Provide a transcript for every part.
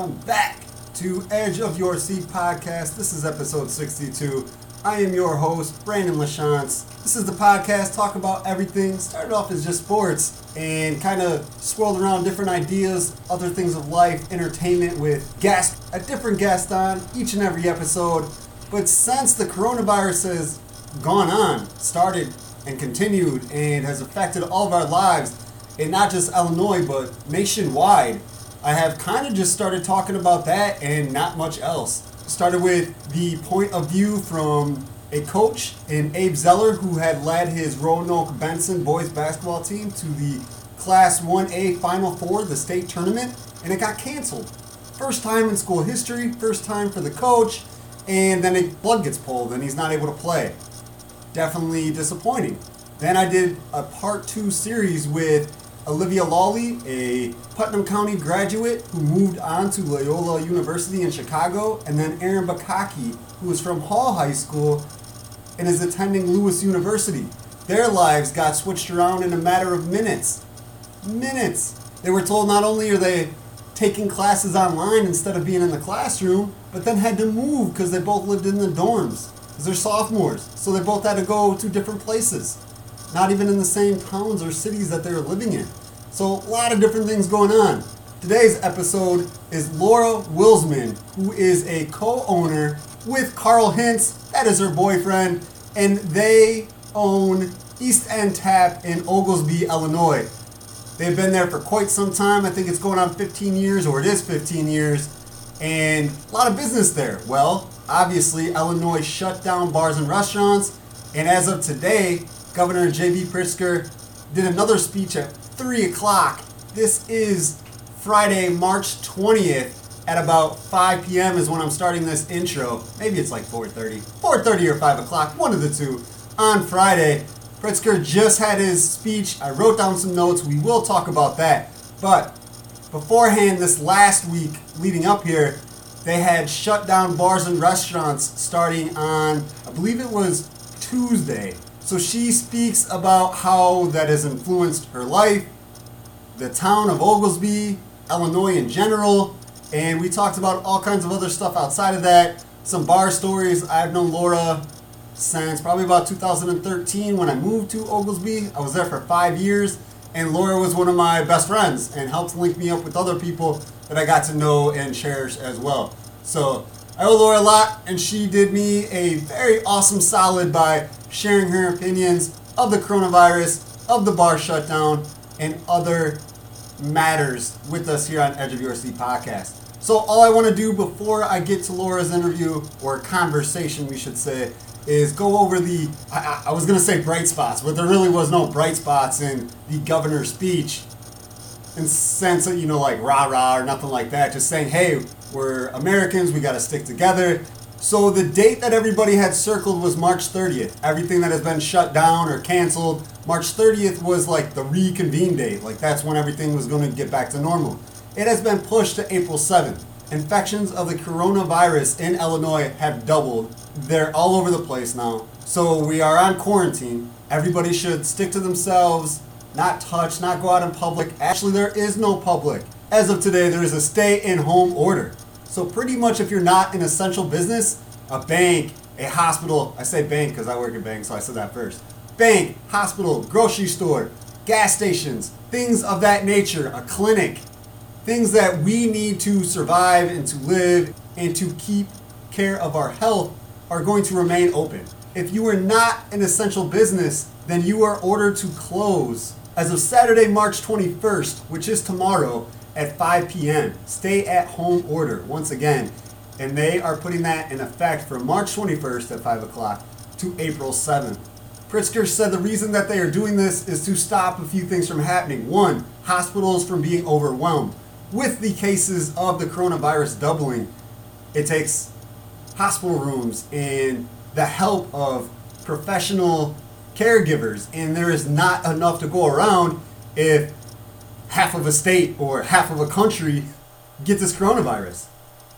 Welcome back to Edge of Your Seat podcast. This is episode 62. I am your host, Brandon LaChance. This is the podcast, talk about everything. Started off as just sports and kind of swirled around different ideas, other things of life, entertainment with guests, a different guest on each and every episode. But since the coronavirus has gone on, started and continued, and has affected all of our lives, in not just Illinois, but nationwide, I have kind of just started talking about that and not much else. Started with the point of view from a coach in Abe Zeller who had led his Roanoke Benson boys basketball team to the Class 1A Final Four, the state tournament, and it got canceled. First time in school history, first time for the coach, and then a blood gets pulled and he's not able to play. Definitely disappointing. Then I did a part two series with Olivia Lawley, a Putnam County graduate who moved on to Loyola University in Chicago, and then Aaron Bakaki, who is from Hall High School and is attending Lewis University. Their lives got switched around in a matter of minutes. Minutes. They were told not only are they taking classes online instead of being in the classroom, but then had to move because they both lived in the dorms. Because they're sophomores, so they both had to go to different places not even in the same towns or cities that they're living in. So, a lot of different things going on. Today's episode is Laura Wilsman, who is a co owner with Carl Hintz, that is her boyfriend, and they own East End Tap in Oglesby, Illinois. They've been there for quite some time. I think it's going on 15 years, or it is 15 years, and a lot of business there. Well, obviously, Illinois shut down bars and restaurants, and as of today, Governor J.B. Pritzker did another speech at 3 o'clock. This is Friday, March 20th at about 5 p.m. is when I'm starting this intro. Maybe it's like 4.30. 4.30 or 5 o'clock, one of the two. On Friday, Pritzker just had his speech. I wrote down some notes. We will talk about that. But beforehand, this last week leading up here, they had shut down bars and restaurants starting on, I believe it was Tuesday. So she speaks about how that has influenced her life, the town of Oglesby, Illinois in general, and we talked about all kinds of other stuff outside of that. Some bar stories. I've known Laura since probably about 2013 when I moved to Oglesby. I was there for five years, and Laura was one of my best friends and helped link me up with other people that I got to know and cherish as well. So I owe Laura a lot, and she did me a very awesome solid by sharing her opinions of the coronavirus, of the bar shutdown, and other matters with us here on Edge of Your Seat podcast. So, all I want to do before I get to Laura's interview, or conversation, we should say, is go over the. I, I was going to say bright spots, but there really was no bright spots in the governor's speech. In sense of, you know, like rah rah or nothing like that. Just saying, hey, we're Americans, we got to stick together. So the date that everybody had circled was March 30th. Everything that has been shut down or canceled, March 30th was like the reconvene date. Like that's when everything was going to get back to normal. It has been pushed to April 7th. Infections of the coronavirus in Illinois have doubled. They're all over the place now. So we are on quarantine. Everybody should stick to themselves, not touch, not go out in public. Actually, there is no public. As of today, there is a stay in home order. So pretty much if you're not an essential business, a bank, a hospital, I say bank because I work at bank, so I said that first. Bank, hospital, grocery store, gas stations, things of that nature, a clinic, things that we need to survive and to live and to keep care of our health are going to remain open. If you are not an essential business, then you are ordered to close. As of Saturday, March 21st, which is tomorrow, at 5 p.m. Stay at home order once again. And they are putting that in effect from March 21st at 5 o'clock to April 7th. Pritzker said the reason that they are doing this is to stop a few things from happening. One, hospitals from being overwhelmed. With the cases of the coronavirus doubling, it takes hospital rooms and the help of professional caregivers, and there is not enough to go around if half of a state or half of a country get this coronavirus.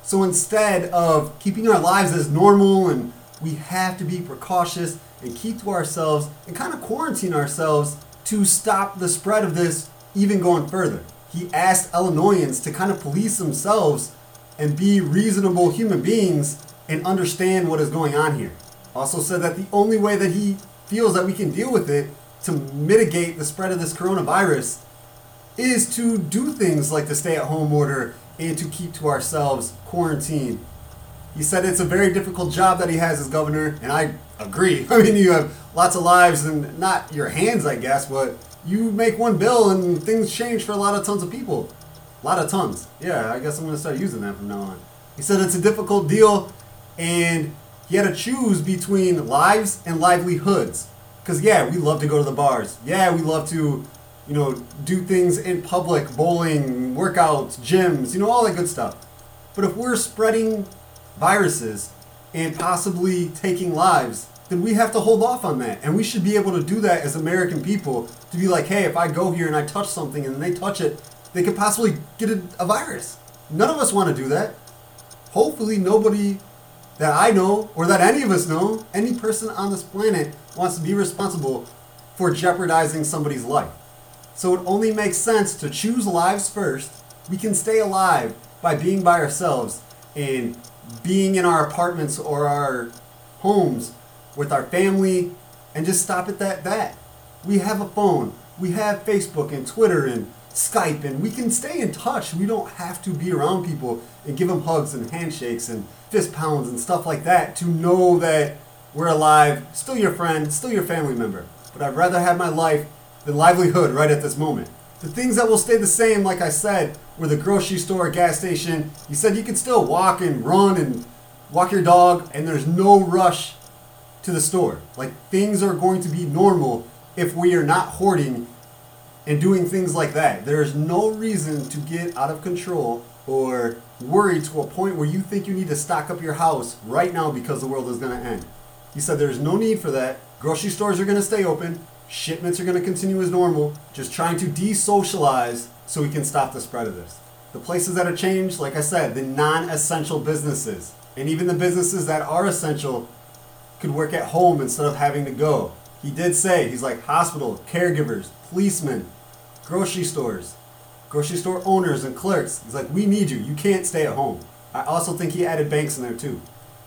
So instead of keeping our lives as normal and we have to be precautious and keep to ourselves and kind of quarantine ourselves to stop the spread of this even going further. he asked Illinoisans to kind of police themselves and be reasonable human beings and understand what is going on here. Also said that the only way that he feels that we can deal with it to mitigate the spread of this coronavirus is to do things like the stay at home order and to keep to ourselves quarantine. He said it's a very difficult job that he has as governor, and I agree. I mean, you have lots of lives and not your hands, I guess, but you make one bill and things change for a lot of tons of people. A lot of tons. Yeah, I guess I'm going to start using that from now on. He said it's a difficult deal, and he had to choose between lives and livelihoods. Because, yeah, we love to go to the bars. Yeah, we love to, you know, do things in public, bowling, workouts, gyms, you know, all that good stuff. But if we're spreading viruses and possibly taking lives, then we have to hold off on that. And we should be able to do that as American people to be like, hey, if I go here and I touch something and they touch it, they could possibly get a, a virus. None of us want to do that. Hopefully, nobody that I know or that any of us know, any person on this planet wants to be responsible for jeopardizing somebody's life. So it only makes sense to choose lives first. We can stay alive by being by ourselves and being in our apartments or our homes with our family and just stop at that that. We have a phone. We have Facebook and Twitter and Skype and we can stay in touch. We don't have to be around people and give them hugs and handshakes and fist pounds and stuff like that to know that we're alive, still your friend, still your family member. But I'd rather have my life than livelihood right at this moment. The things that will stay the same, like I said, were the grocery store, gas station. You said you could still walk and run and walk your dog, and there's no rush to the store. Like things are going to be normal if we are not hoarding and doing things like that. There is no reason to get out of control or worry to a point where you think you need to stock up your house right now because the world is going to end. He said there's no need for that. Grocery stores are going to stay open. Shipments are going to continue as normal. Just trying to de-socialize so we can stop the spread of this. The places that are changed, like I said, the non-essential businesses. And even the businesses that are essential could work at home instead of having to go. He did say, he's like hospital, caregivers, policemen, grocery stores, grocery store owners and clerks. He's like, we need you. You can't stay at home. I also think he added banks in there too.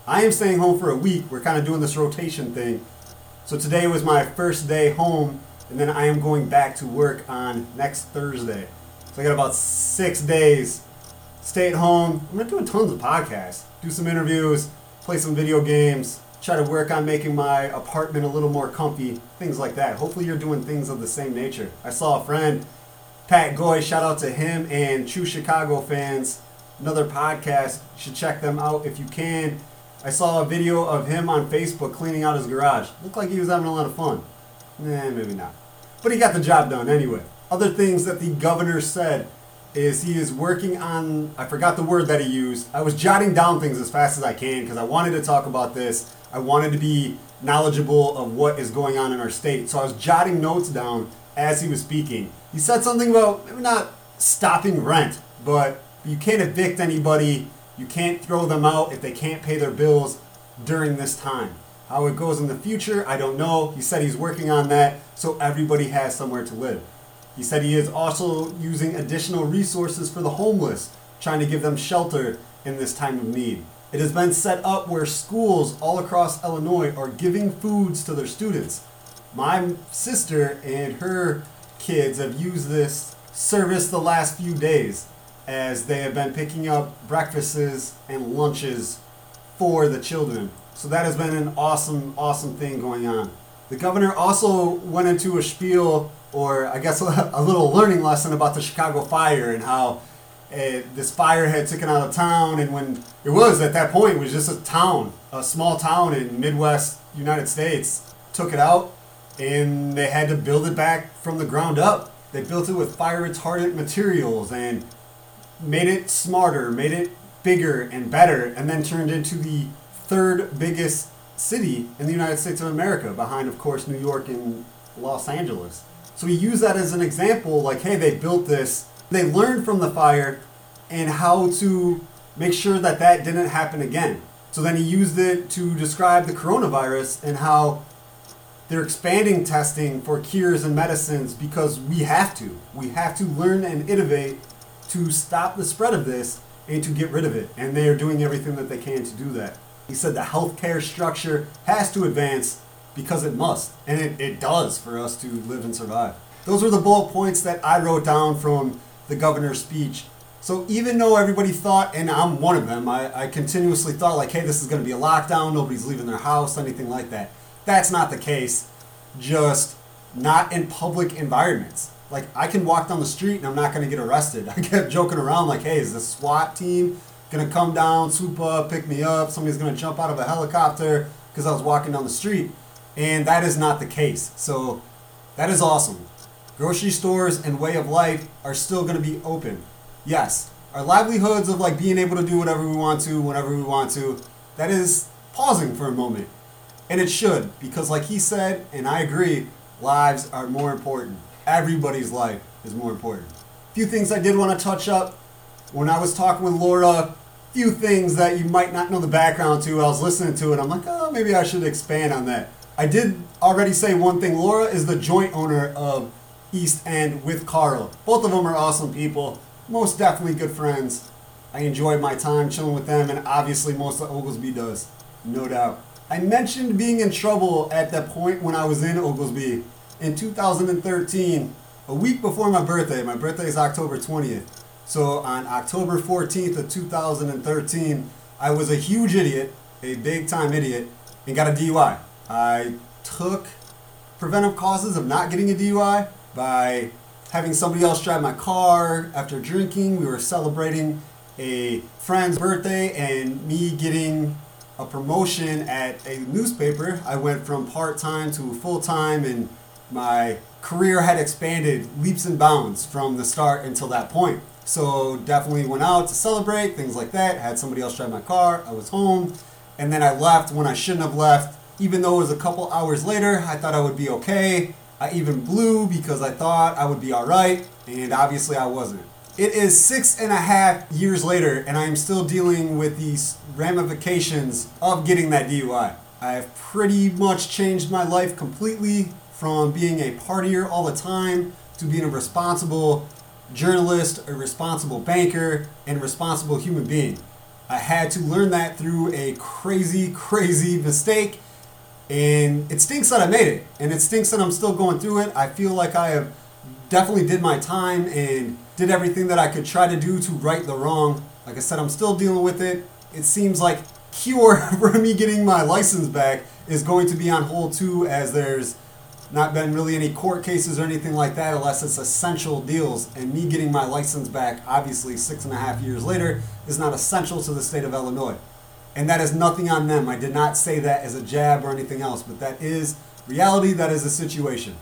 I am staying home for a week. We're kind of doing this rotation thing. So today was my first day home, and then I am going back to work on next Thursday. So I got about six days. Stay at home. I'm gonna do tons of podcasts, do some interviews, play some video games, try to work on making my apartment a little more comfy, things like that. Hopefully, you're doing things of the same nature. I saw a friend, Pat Goy, shout out to him and True Chicago fans. Another podcast, you should check them out if you can. I saw a video of him on Facebook cleaning out his garage. Looked like he was having a lot of fun. Nah, maybe not. But he got the job done anyway. Other things that the governor said is he is working on, I forgot the word that he used. I was jotting down things as fast as I can because I wanted to talk about this. I wanted to be knowledgeable of what is going on in our state. So I was jotting notes down as he was speaking. He said something about maybe not stopping rent, but you can't evict anybody you can't throw them out if they can't pay their bills during this time. How it goes in the future, I don't know. He said he's working on that so everybody has somewhere to live. He said he is also using additional resources for the homeless, trying to give them shelter in this time of need. It has been set up where schools all across Illinois are giving foods to their students. My sister and her kids have used this service the last few days as they have been picking up breakfasts and lunches for the children. So that has been an awesome, awesome thing going on. The governor also went into a spiel, or I guess a little learning lesson about the Chicago fire and how uh, this fire had taken out a town, and when it was at that point, it was just a town, a small town in Midwest United States, took it out, and they had to build it back from the ground up. They built it with fire retardant materials and made it smarter, made it bigger and better, and then turned into the third biggest city in the United States of America, behind, of course, New York and Los Angeles. So he used that as an example, like, hey, they built this, they learned from the fire and how to make sure that that didn't happen again. So then he used it to describe the coronavirus and how They're expanding testing for cures and medicines because we have to. We have to learn and innovate to stop the spread of this and to get rid of it. And they are doing everything that they can to do that. He said the healthcare structure has to advance because it must. And it, it does for us to live and survive. Those were the bullet points that I wrote down from the governor's speech. So even though everybody thought, and I'm one of them, I, I continuously thought like, hey, this is going to be a lockdown, nobody's leaving their house, anything like that. That's not the case. Just not in public environments. Like I can walk down the street and I'm not to get arrested. I kept joking around like, hey, is the SWAT team to come down, swoop up, pick me up? Somebody's to jump out of a helicopter because I was walking down the street. And that is not the case. So that is awesome. Grocery stores and way of life are still to be open. Yes, our livelihoods of like being able to do whatever we want to, whenever we want to, that is pausing for a moment. And it should, because like he said, and I agree, lives are more important. Everybody's life is more important. A few things I did want to touch up. When I was talking with Laura, few things that you might not know the background to. I was listening to it. I'm like, oh, maybe I should expand on that. I did already say one thing. Laura is the joint owner of East End with Carl. Both of them are awesome people. Most definitely good friends. I enjoyed my time chilling with them, and obviously most of Oglesby does, no doubt. I mentioned being in trouble at that point when I was in Oglesby in 2013, a week before my birthday. My birthday is October 20th. So on October 14th of 2013, I was a huge idiot, a big time idiot, and got a DUI. I took preventive causes of not getting a DUI by having somebody else drive my car after drinking. We were celebrating a friend's birthday and me getting a promotion at a newspaper. I went from part time to full time, and my career had expanded leaps and bounds from the start until that point. So definitely went out to celebrate, things like that. Had somebody else drive my car. I was home, and then I left when I shouldn't have left. Even though it was a couple hours later, I thought I would be okay. I even blew because I thought I would be alright, and obviously I wasn't. It is six and a half years later, and I am still dealing with these ramifications of getting that DUI. I have pretty much changed my life completely from being a partier all the time to being a responsible journalist, a responsible banker, and a responsible human being. I had to learn that through a crazy, crazy mistake and it stinks that I made it, and it stinks that I'm still going through it. I feel like I have definitely did my time and did everything that I could try to do to right the wrong. Like I said, I'm still dealing with it. It seems like cure for me getting my license back is going to be on hold too, as there's not been really any court cases or anything like that, unless it's essential deals. And me getting my license back, obviously six and a half years later, is not essential to the state of Illinois. And that is nothing on them. I did not say that as a jab or anything else, but that is reality, that is a situation.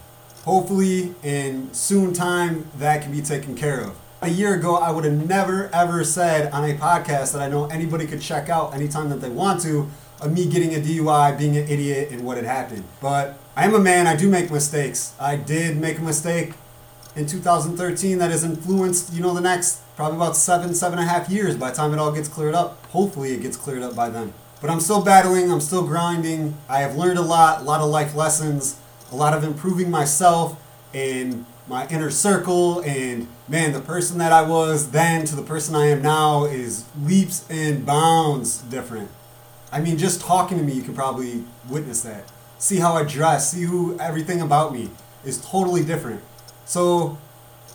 Hopefully, in soon time, that can be taken care of. A year ago, I would have never ever said on a podcast that I know anybody could check out anytime that they want to of me getting a DUI, being an idiot, and what had happened. But I am a man, I do make mistakes. I did make a mistake in 2013 that has influenced, you know, the next probably about seven, seven and a half years by the time it all gets cleared up. Hopefully, it gets cleared up by then. But I'm still battling, I'm still grinding. I have learned a lot, a lot of life lessons, a lot of improving myself and my inner circle. And man, the person that I was then to the person I am now is leaps and bounds different. I mean, just talking to me, you can probably witness that. See how I dress, see who everything about me is totally different. So,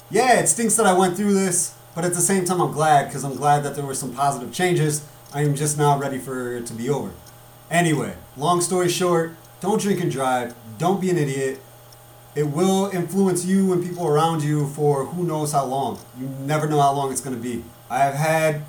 yeah, it stinks that I went through this. But at the same time, I'm glad because I'm glad that there were some positive changes. I am just now ready for it to be over. Anyway, long story short, don't drink and drive. Don't be an idiot. It will influence you and people around you for who knows how long. You never know how long it's going to be. I have had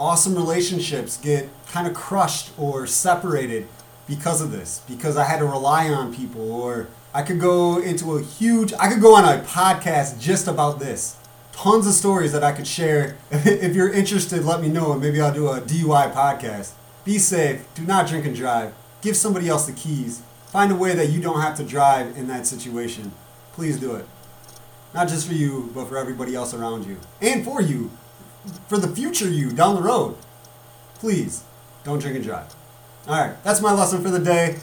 awesome relationships get kind of crushed or separated because of this, because I had to rely on people, or I could go into a huge, I could go on a podcast just about this tons of stories that I could share. if you're interested, let me know, and maybe I'll do a DUI podcast. Be safe. Do not drink and drive. Give somebody else the keys. Find a way that you don't have to drive in that situation. Please do it. Not just for you, but for everybody else around you. And for you. For the future you down the road. Please, don't drink and drive. All right, that's my lesson for the day.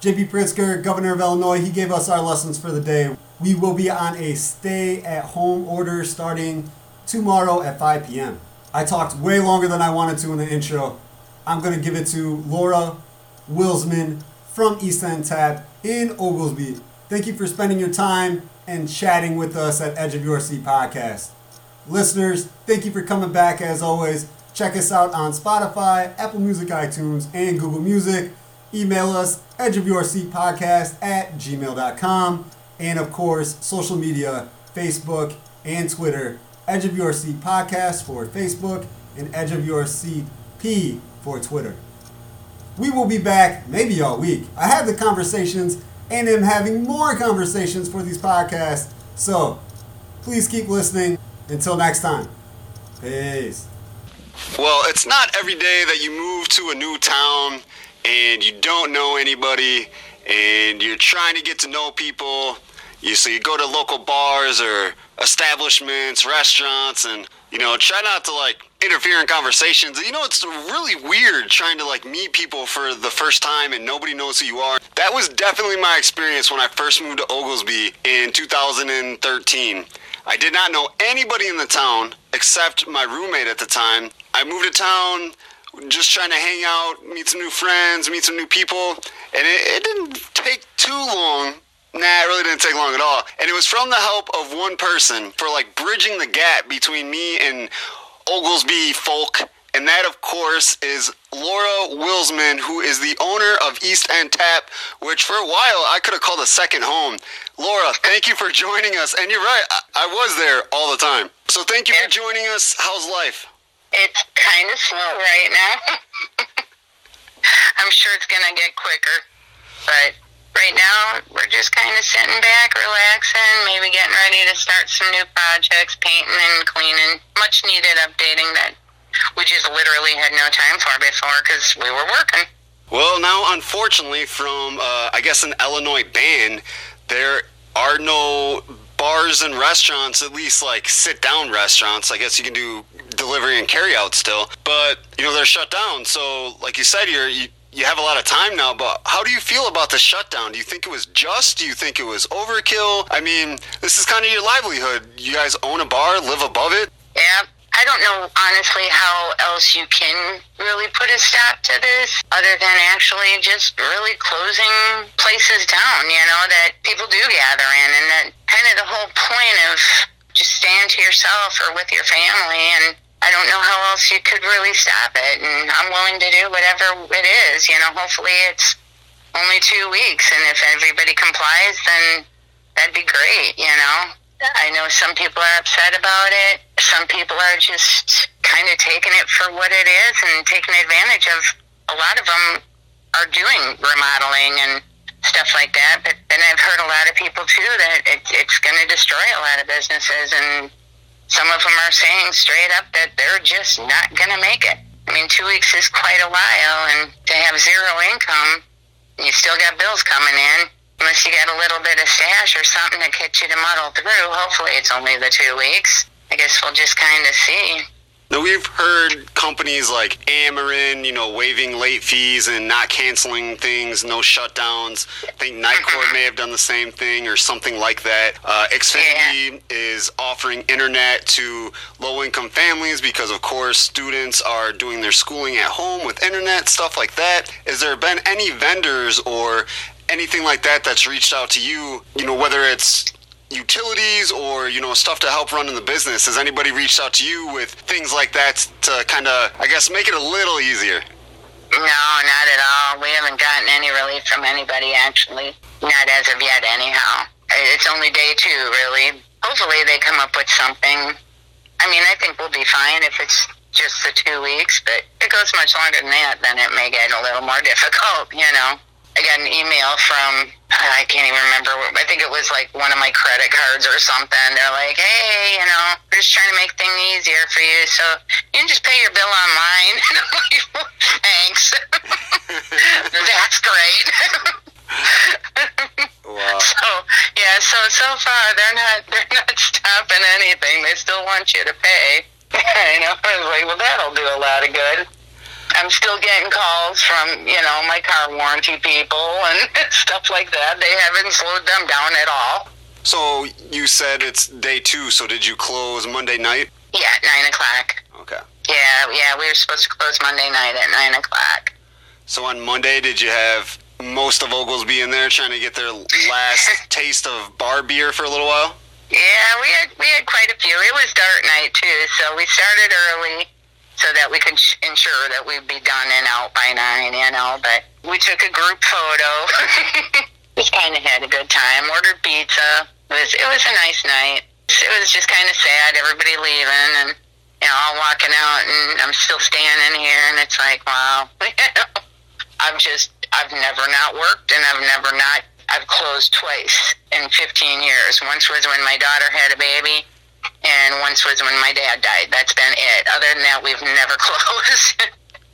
JB Pritzker, governor of Illinois, he gave us our lessons for the day. We will be on a stay at home order starting tomorrow at 5 p.m. I talked way longer than I wanted to in the intro. I'm going to give it to Laura Wilsman from East End Tap in Oglesby. Thank you for spending your time and chatting with us at Edge of Your Seat podcast. Listeners, thank you for coming back as always. Check us out on Spotify, Apple Music, iTunes, and Google Music. Email us, edgeofyourseatpodcast at gmail.com. And of course, social media, Facebook and Twitter, Edge of Your Seat Podcast for Facebook and Edge of Your Seat P for Twitter. We will be back maybe all week. I have the conversations and am having more conversations for these podcasts. So please keep listening. Until next time, peace. Well, it's not every day that you move to a new town and you don't know anybody and you're trying to get to know people. You so you go to local bars or establishments, restaurants, and you know try not to like interfere in conversations. You know it's really weird trying to like meet people for the first time and nobody knows who you are. That was definitely my experience when I first moved to Oglesby in 2013. I did not know anybody in the town except my roommate at the time. I moved to town just trying to hang out, meet some new friends, meet some new people, and it, it didn't take too long. Nah, it really didn't take long at all. And it was from the help of one person for like bridging the gap between me and Oglesby folk and that, of course, is Laura Wilsman, who is the owner of East End Tap, which for a while I could have called a second home. Laura, thank you for joining us. And you're right, I, I was there all the time. So thank you for joining us. How's life? It's kind of slow right now. I'm sure it's going to get quicker. But right now, we're just kind of sitting back, relaxing, maybe getting ready to start some new projects, painting and cleaning. Much needed updating that we just literally had no time for before because we were working. Well, now, unfortunately, from uh, I guess an Illinois ban, there are no bars and restaurants, at least like sit down restaurants. I guess you can do delivery and carry out still, but you know they're shut down. So, like you said, you're you, you have a lot of time now. But how do you feel about the shutdown? Do you think it was just? Do you think it was overkill? I mean, this is kind of your livelihood. You guys own a bar, live above it. Yeah, I don't know honestly how else you can really put a stop to this other than actually just really closing places down, you know, that people do gather in. And that kind of the whole point of just staying to yourself or with your family. And I don't know how else you could really stop it. And I'm willing to do whatever it is, you know, hopefully it's only two weeks. And if everybody complies then that'd be great, you know. I know some people are upset about it. Some people are just kind of taking it for what it is and taking advantage of. A lot of them are doing remodeling and stuff like that. But then I've heard a lot of people too that it, it's going to destroy a lot of businesses, and some of them are saying straight up that they're just not going to make it. I mean, two weeks is quite a while, and to have zero income, you still got bills coming in unless you got a little bit of stash or something to get you to muddle through. Hopefully, it's only the two weeks. I guess we'll just kind of see. Now, we've heard companies like Ameren, you know, waiving late fees and not canceling things, no shutdowns. I think Nicor may have done the same thing or something like that. Uh, Xfinity yeah. is offering internet to low income families because, of course, students are doing their schooling at home with internet, stuff like that. Has there been any vendors or anything like that that's reached out to you, you know, whether it's utilities or you know stuff to help run in the business? Has anybody reached out to you with things like that to kind of i guess make it a little easier? No not at all. We haven't gotten any relief from anybody actually. Not as of yet anyhow. It's only day two really. Hopefully they come up with something. I mean i think we'll be fine if it's just the two weeks but it goes much longer than that then it may get a little more difficult you know I got an email from I can't even remember. I think it was like one of my credit cards or something. They're like, "Hey, you know, we're just trying to make things easier for you, so you can just pay your bill online." Thanks. That's great. wow. So yeah, so so far they're not they're not stopping anything. They still want you to pay. I know. I was like, well, that'll do a lot of good. I'm still getting calls from you know my car warranty people and stuff like that. They haven't slowed them down at all. So you said it's day two. So did you close Monday night? Yeah, nine o'clock. Okay. Yeah, yeah, we were supposed to close Monday night at nine o'clock. So on Monday, did you have most of Oglesby in there trying to get their last taste of bar beer for a little while? Yeah, we had we had quite a few. It was dark night too, so we started early so that we could ensure that we'd be done and out by nine. You know, but we took a group photo. just kind of had a good time. Ordered pizza. It was it was a nice night. It was just kind of sad, everybody leaving, and you know, all walking out, and I'm still standing here, and it's like, wow. I've just I've never not worked, and I've never not I've closed twice in 15 years. Once was when my daughter had a baby, and once was when my dad died. That's been it. Other than that, we've never closed.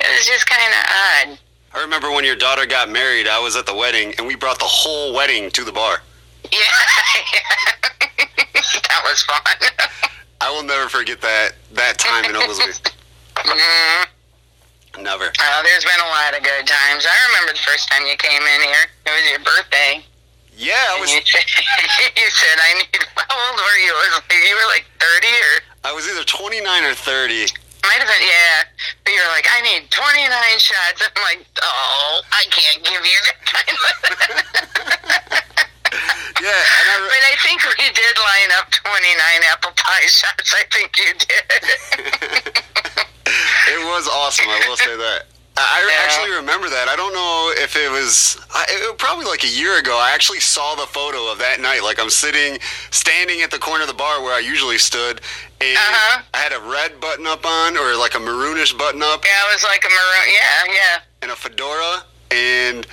it was just kind of odd. I remember when your daughter got married, I was at the wedding, and we brought the whole wedding to the bar. Yeah, that was fun. I will never forget that that time in Oglesby. mm Never. Oh, there's been a lot of good times. I remember the first time you came in here. It was your birthday. Yeah, I And was. You said, you said I need. How old were you? You were like 30 or I was either 29 or 30. might have been yeah. But you're like, I need 29 shots. I'm like, oh, I can't give you that kind of. Yeah, and I, but I think we did line up 29 apple pie shots. I think you did. it was awesome. I will say that. I Yeah. actually remember that. I don't know if it was, I, it was probably like a year ago. I actually saw the photo of that night. Like I'm sitting, standing at the corner of the bar where I usually stood, and Uh-huh. I had a red button up on, or like a maroonish button up, yeah, it was like a maroon. Yeah, yeah. and a fedora, and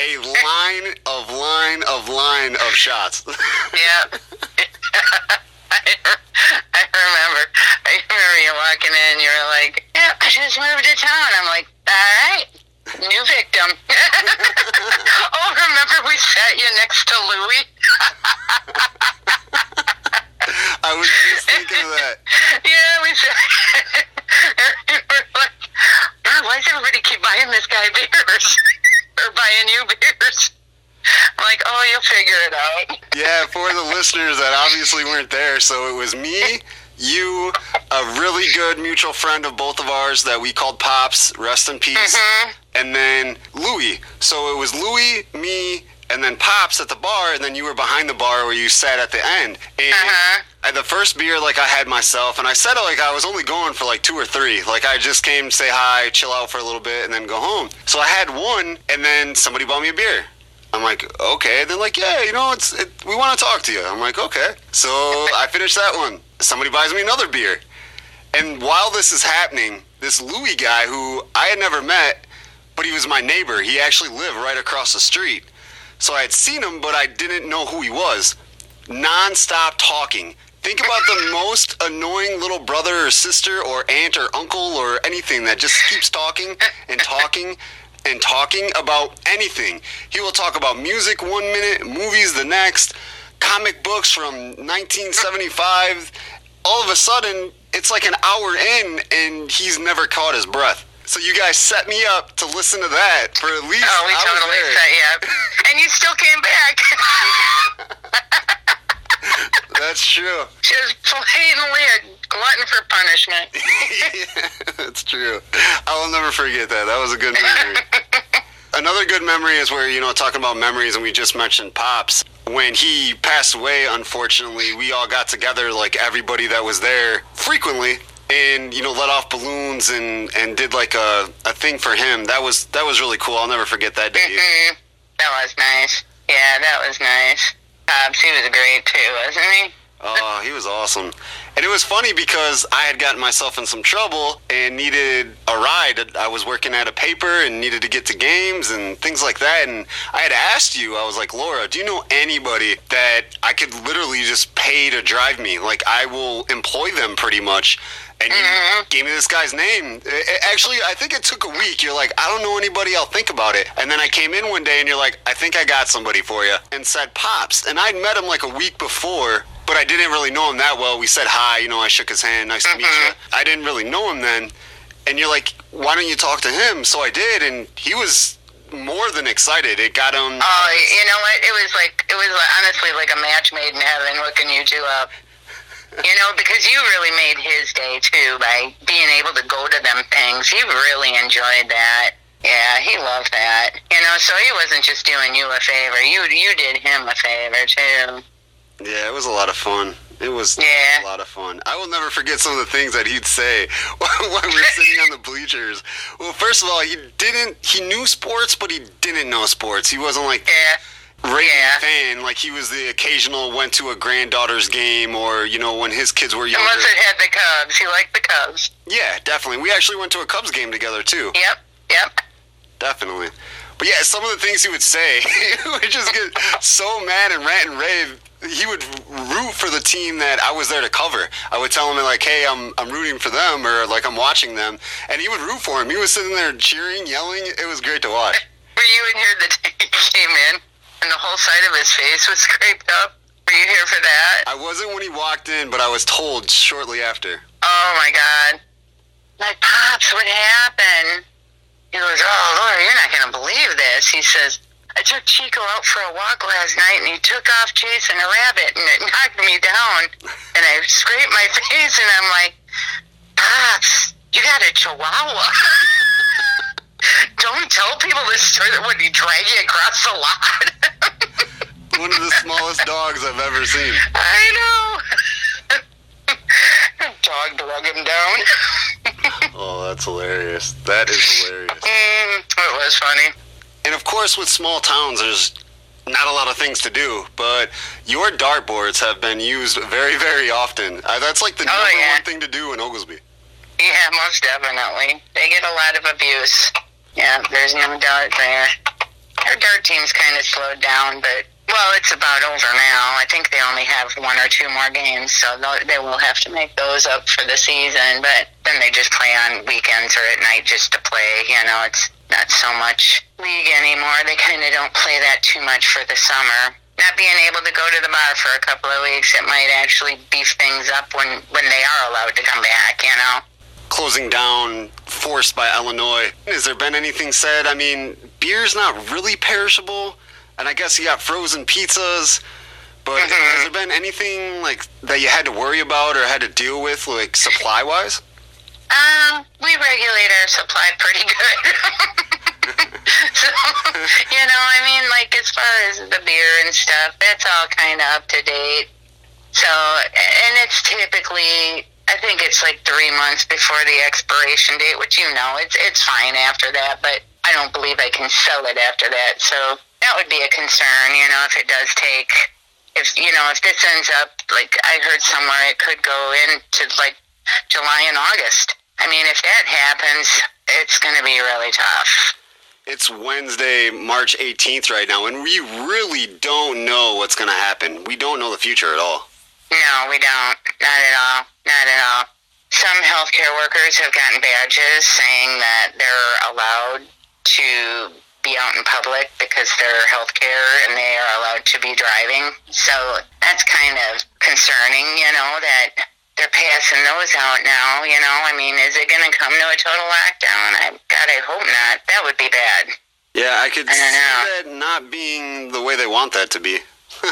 a line of line of line of shots. Yeah. I, I remember. I remember you walking in. You were like, "Yeah, I just moved to town." I'm like, "All right, new victim." oh, remember we sat you next to Louie? I was just thinking of that. yeah, we sat. we were like, "God, why does everybody keep buying this guy beers or buying you beers?" I'm like, "Oh, you'll figure it out." Yeah, for the listeners that obviously weren't there, so it was me, you, a really good mutual friend of both of ours that we called Pops, rest in peace, Mhm. and then Louie. So it was Louie, me, and then Pops at the bar, and then you were behind the bar where you sat at the end. And Uh-huh. The first beer, like I had myself, and I said like I was only going for like two or three. Like I just came, say hi, chill out for a little bit, and then go home. So I had one, and then somebody bought me a beer. I'm like, okay. They're like, yeah, you know, it's it, we want to talk to you. I'm like, okay. So I finished that one. Somebody buys me another beer, and while this is happening, this Louis guy who I had never met, but he was my neighbor. He actually lived right across the street. So I had seen him, but I didn't know who he was. Non-stop talking. Think about the most annoying little brother or sister or aunt or uncle or anything that just keeps talking and talking and talking about anything. He will talk about music one minute, movies the next, comic books from 1975. All of a sudden, it's like an hour in and he's never caught his breath. So you guys set me up to listen to that for at least Oh, we I totally set you up. And you still came back. That's true. Just plainly a glutton for punishment. yeah, that's true. I will never forget that. That was a good memory. Another good memory is where, you know, talking about memories, and we just mentioned Pops. When he passed away, unfortunately, we all got together, like everybody that was there frequently, and, you know, let off balloons and, and did like a, a thing for him. That was that was really cool. I'll never forget that day. Mhm. That was nice. Yeah, that was nice. Uh, Pops, he was great too, wasn't he? Oh, he was awesome. And it was funny because I had gotten myself in some trouble and needed a ride. I was working at a paper and needed to get to games and things like that. And I had asked you, I was like, Laura, do you know anybody that I could literally just pay to drive me? Like, I will employ them pretty much. And you Mhm. gave me this guy's name. I- I- Actually, I think it took a week. You're like, I don't know anybody. I'll think about it. And then I came in one day and you're like, I think I got somebody for you. And said Pops. And I'd met him like a week before, but I didn't really know him that well. We said hi. You know, I shook his hand. Nice to meet you. Mhm. I didn't really know him then. and you're like, why don't you talk to him? So I did, and he was more than excited. It got him. Oh, you know what? It was like it was honestly like a match made in heaven hooking you two up. You know, because you really made his day too by being able to go to them things. He really enjoyed that. Yeah, he loved that. You know, so he wasn't just doing you a favor. You you did him a favor too. Yeah, it was a lot of fun. It was Yeah. a lot of fun. I will never forget some of the things that he'd say when we were sitting on the bleachers. Well, first of all, he didn't. He knew sports, but he didn't know sports. He wasn't like Yeah. raving Yeah. fan. Like he was the occasional went to a granddaughter's game, or you know when his kids were younger. Unless it had the Cubs. He liked the Cubs. Yeah, definitely. We actually went to a Cubs game together too. Yep. Yep. Definitely. But yeah, some of the things he would say, he would just get so mad and rant and rave. He would root for the team that I was there to cover. I would tell him like, "Hey, I'm I'm rooting for them," or like I'm watching them, and he would root for him. He was sitting there cheering, yelling. It was great to watch. Were you in here the day he came in and the whole side of his face was scraped up? Were you here for that? I wasn't when he walked in, but I was told shortly after. Oh my god. Like, Pops, what happened? He goes, Oh Lord, you're not gonna believe this. He says, I took Chico out for a walk last night and he took off chasing a rabbit and it knocked me down and I scraped my face and I'm like, Pops, you got a chihuahua. Don't tell people this story that when he drag you across the lot. One of the smallest dogs I've ever seen. I know. Dog drug him down. Oh, that's hilarious. That is hilarious. Mm, it was funny. And of course, with small towns, there's not a lot of things to do, but your dartboards have been used very, very often. Uh, that's like the Oh, number yeah. one thing to do in Oglesby. Yeah, most definitely. They get a lot of abuse. Yeah, there's no doubt there. Our dart team's kind of slowed down, but well, it's about over now. I think they only have one or two more games, so they'll- have to make those up for the season. But then they just play on weekends or at night just to play. You know, it's not so much league anymore. They kind of don't play that too much for the summer. Not being able to go to the bar for a couple of weeks, it might actually beef things up when when they are allowed to come back. You know. Closing down, forced by Illinois. Has there been anything said? I mean, beer's not really perishable, and I guess you got frozen pizzas. But Mhm. has there been anything like that you had to worry about or had to deal with, like supply wise? Um, we regulate our supply pretty good. so, you know, I mean, like as far as the beer and stuff, that's all kind of up to date. So, and it's typically, I think it's like three months before the expiration date, which you know, it's it's fine after that, but I don't believe I can sell it after that. So that would be a concern, you know, if it does take, if you know, if this ends up like I heard somewhere, it could go into like July and August. I mean, if that happens, it's going to be really tough. It's Wednesday, March 18th right now, and we really don't know what's going to happen. We don't know the future at all. No, we don't. Not at all. Not at all. Some healthcare workers have gotten badges saying that they're allowed to be out in public because they're healthcare and they are allowed to be driving. So that's kind of concerning, you know, that they're passing those out now, you know. I mean, is it going to come to a total lockdown? I God, I hope not. That would be bad. Yeah, I could I see know. that not being the way they want that to be.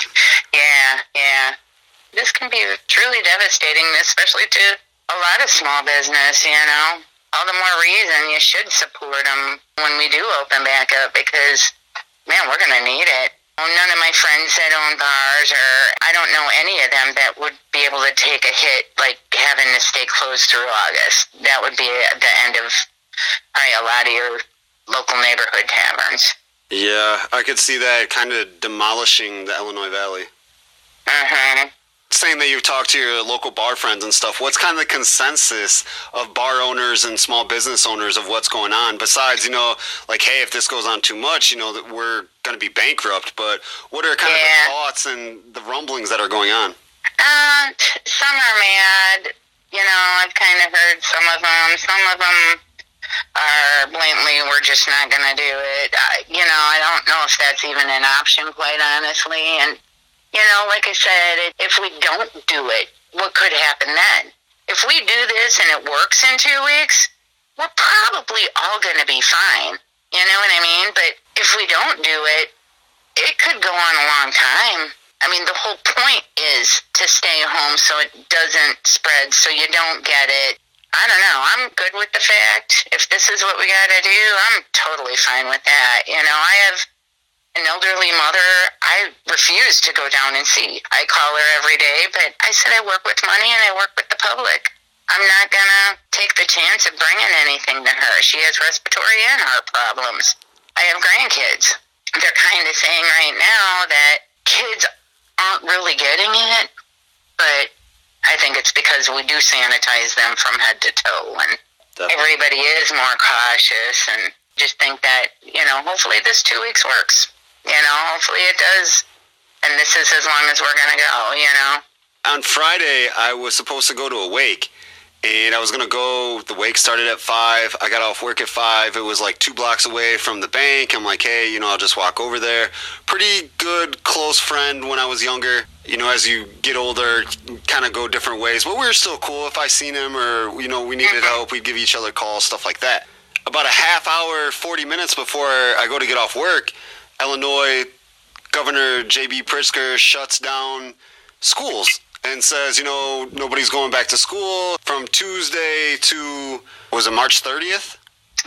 Yeah, yeah. This can be truly devastating, especially to a lot of small business, you know. All the more reason you should support them when we do open back up because, man, we're going to need it. None of my friends that own bars, or I don't know any of them that would be able to take a hit like having to stay closed through August. That would be the end of probably a lot of your local neighborhood taverns. Yeah, I could see that kind of demolishing the Illinois Valley. hmm Saying that you've talked to your local bar friends and stuff, what's kind of the consensus of bar owners and small business owners of what's going on? Besides, you know, like, hey, if this goes on too much, you know, that we're going to be bankrupt. But what are kind of the thoughts and the rumblings that are going on? Uh, some are mad. You know, I've kind of heard some of them. Some of them are blatantly, we're just not going to do it. I, you know, I don't know if that's even an option, quite honestly. And, you know, like I said, if we don't do it, what could happen then? If we do this and it works in two weeks, we're probably all going to be fine. You know what I mean? But if we don't do it, it could go on a long time. I mean, the whole point is to stay home so it doesn't spread, so you don't get it. I don't know. I'm good with the fact if this is what we got to do, I'm totally fine with that. You know, I have an elderly mother I refuse to go down and see. I call her every day, but I said I work with money and I work with the public. I'm not going to take the chance of bringing anything to her. She has respiratory and heart problems. I have grandkids. They're kind of saying right now that kids aren't really getting it, but I think it's because we do sanitize them from head to toe, and Definitely. everybody is more cautious and just think that, you know, hopefully this two weeks works. You know, hopefully it does. And this is as long as we're going to go, you know. On Friday, I was supposed to go to a wake and I was gonna go. The wake started at five. I got off work at five. It was like two blocks away from the bank. I'm like, hey, you know, I'll just walk over there. Pretty good, close friend when I was younger. You know, as you get older, kind of go different ways. But we were still cool. If I seen him or you know we needed mm-hmm. help, we'd give each other calls, stuff like that. About a half hour, 40 minutes before I go to get off work, Illinois Governor J.B. Pritzker shuts down schools and says, you know, nobody's going back to school from Tuesday to was it March 30th?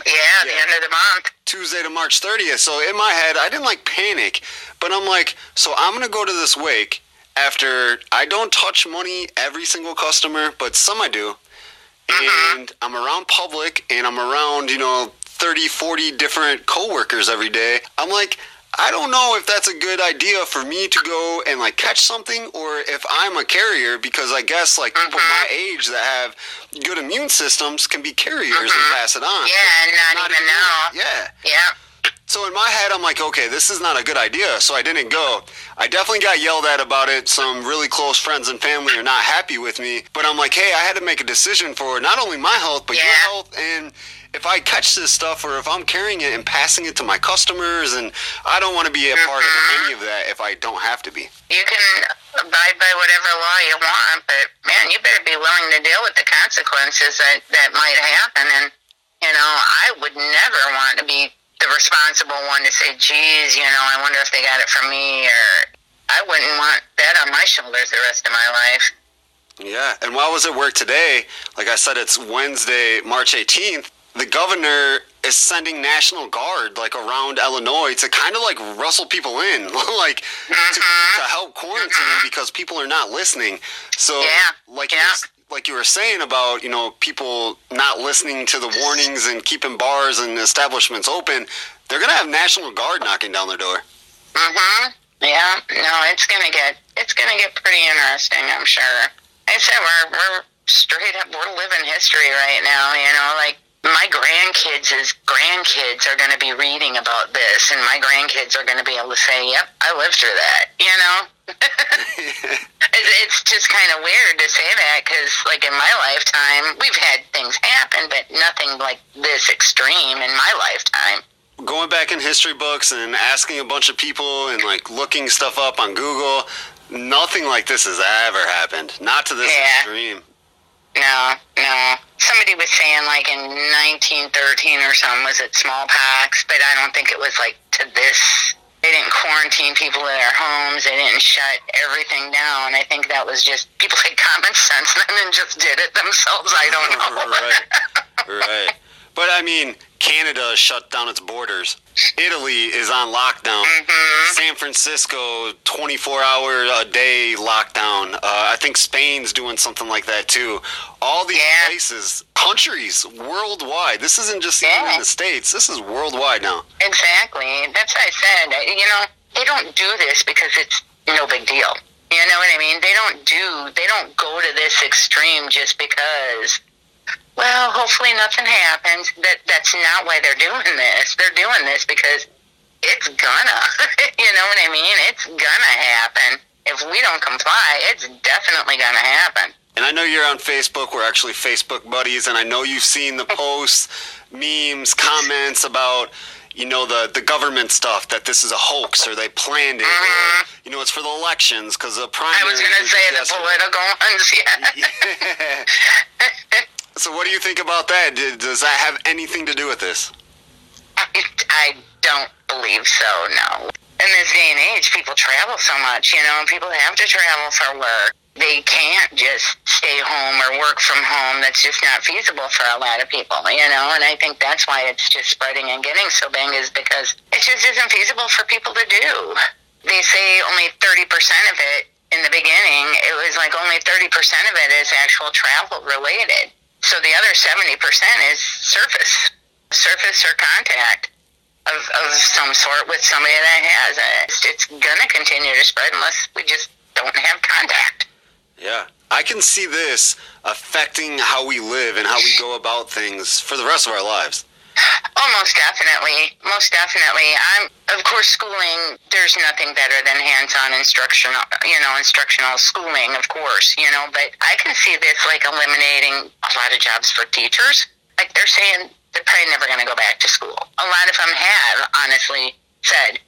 Yeah, yeah, the end of the month. Tuesday to March 30th. So in my head, I didn't like panic, but I'm like, so I'm going to go to this wake after I don't touch money every single customer, but some I do. Mm-hmm. And I'm around public and I'm around, you know, 30, 40 different coworkers every day. I'm like, I don't know if that's a good idea for me to go and like catch something or if I'm a carrier because I guess like people mm-hmm. my age that have good immune systems can be carriers mm-hmm. and pass it on. Yeah, and not, not even know. Yeah. Yeah. So in my head, I'm like, okay, this is not a good idea. So I didn't go. I definitely got yelled at about it. Some really close friends and family are not happy with me. But I'm like, hey, I had to make a decision for not only my health, but yeah. your health and if I catch this stuff or if I'm carrying it and passing it to my customers, and I don't want to be a part of mm-hmm. any of that if I don't have to be. You can abide by whatever law you want, but man, you better be willing to deal with the consequences that that might happen. And you know, I would never want to be the responsible one to say, "Geez, you know, I wonder if they got it from me," or I wouldn't want that on my shoulders the rest of my life. Yeah, and while I was at work today, like I said, it's Wednesday, March 18th the governor is sending National Guard like around Illinois to kind of like rustle people in, like to, mm-hmm. to, help quarantine mm-hmm. because people are not listening. So, yeah. like yeah. You, like you were saying about you know people not listening to the warnings and keeping bars and establishments open, they're gonna have National Guard knocking down their door. Mhm. Yeah. No, it's gonna get it's gonna get pretty interesting. I'm sure. I said we're we're straight up we're living history right now. You know, like my grandkids' grandkids are going to be reading about this, and my grandkids are going to be able to say, "Yep, I lived through that." You know, it's just kind of weird to say that because, like in my lifetime, we've had things happen, but nothing like this extreme in my lifetime. Going back in history books and asking a bunch of people and like looking stuff up on Google, nothing like this has ever happened. Not to this yeah. extreme. No, no. Somebody was saying like in 1913 or something was it smallpox, but I don't think it was like to this. They didn't quarantine people in their homes. They didn't shut everything down. I think that was just people had common sense then and just did it themselves. I don't know. right, right. But I mean, Canada shut down its borders. Italy is on lockdown. Mm-hmm. San Francisco, 24 hour a day lockdown. Uh, I think Spain's doing something like that too. All these yeah. places, countries worldwide. This isn't just yeah. even in the States, this is worldwide now. Exactly. That's what I said. You know, they don't do this because it's no big deal. You know what I mean? They don't do, they don't go to this extreme just because well, hopefully nothing happens. That that's not why they're doing this. They're doing this because it's gonna. you know what I mean? It's gonna happen. If we don't comply, it's definitely gonna happen. And I know you're on Facebook. We're actually Facebook buddies, and I know you've seen the posts, memes, comments about you know the the government stuff that this is a hoax or they planned it mm-hmm. or you know it's for the elections because the primary. I was going to say the political ones, yeah. So, what do you think about that? Does that have anything to do with this? I, I don't believe so, no. In this day and age, people travel so much, you know, people have to travel for work. They can't just stay home or work from home. That's just not feasible for a lot of people, you know, and I think that's why it's just spreading and getting so big is because it just isn't feasible for people to do. They say only 30% of it in the beginning, it was like only 30% of it is actual travel related. So the other 70% is surface, surface or contact of, of some sort with somebody that has it. It's, it's going to continue to spread unless we just don't have contact. Yeah. I can see this affecting how we live and how we go about things for the rest of our lives. Oh, most definitely. Most definitely. I'm, of course, schooling, there's nothing better than hands-on instructional, you know, instructional schooling, of course, you know, but I can see this like eliminating a lot of jobs for teachers. Like they're saying they're probably never going to go back to school. A lot of them have, honestly, said,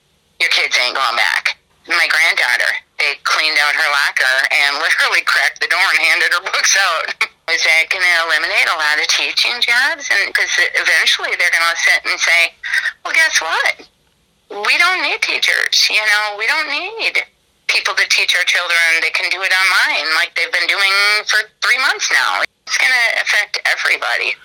your kids ain't going back. My granddaughter, they cleaned out her locker and literally cracked the door and handed her books out. Is that going to eliminate a lot of teaching jobs? Because eventually they're going to sit and say, well, guess what? We don't need teachers. You know, we don't need people to teach our children. They can do it online like they've been doing for three months now. It's going to affect everybody.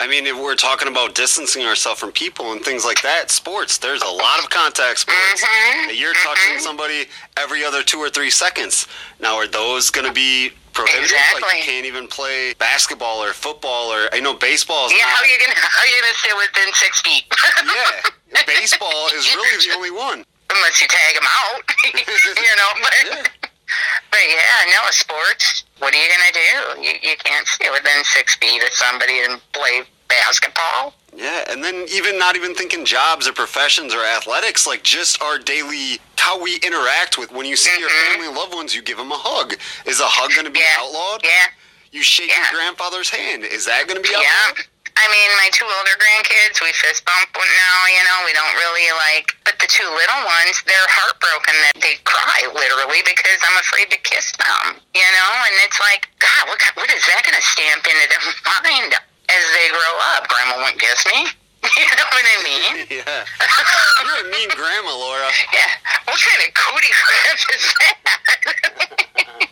I mean, if we're talking about distancing ourselves from people and things like that, sports, there's a lot of contact sports. Mhm, You're touching mhm. somebody every other two or three seconds. Now, are those going to be prohibited? Like, you can't even play basketball or football or, I know baseball is Yeah, not. how are you gonna how are you gonna stay within six feet? yeah, baseball is really the only one. Unless you tag them out, you know. But Yeah. But yeah, no sports. What are you gonna do? You you can't stay within six feet of somebody and play basketball. Yeah, and then even not even thinking jobs or professions or athletics, like just our daily how we interact with when you see your Mhm. family and loved ones, you give them a hug. Is a hug going to be Yeah, outlawed? yeah, You shake Yeah. your grandfather's hand. Is that going to be outlawed? yeah. I mean, my two older grandkids, we fist bump now. You know, we don't really like. But the two little ones, they're heartbroken that they cry literally because I'm afraid to kiss them. You know, and it's like, God, what what is that going to stamp into their mind as they grow up? Grandma won't kiss me. You know what I mean? Yeah. You're a mean grandma, Laura. Yeah. What kind of cootie crap is that?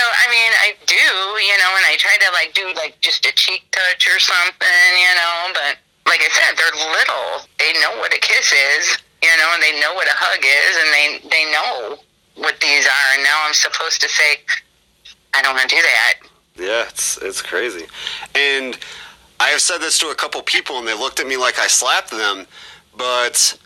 So I mean, I do, you know, and I try to like do like just a cheek touch or something, you know. But like I said, they're little. They know what a kiss is, you know, and they know what a hug is, and they they know what these are. And now I'm supposed to say, I don't want to do that. Yeah, it's it's crazy. And I have said this to a couple people, and they looked at me like I slapped them. But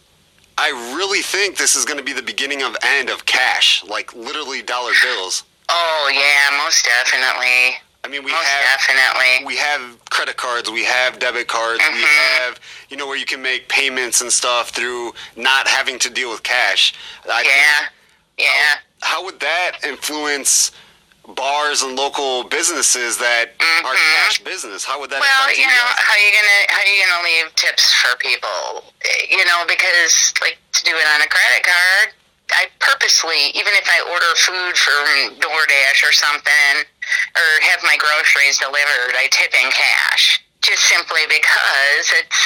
I really think this is going to be the beginning of end of cash, like literally dollar bills. Oh yeah, most definitely, I mean, we most have definitely. we have credit cards, we have debit cards, we Mhm. have you know where you can make payments and stuff through not having to deal with cash. I Yeah, yeah. how would that influence bars and local businesses that are Mhm. cash business? How would that Well, affect you you know, guys? how you gonna how are you gonna leave tips for people? You know, because like to do it on a credit card, I purposely, even if I order food from DoorDash or something, or have my groceries delivered, I tip in cash, just simply because it's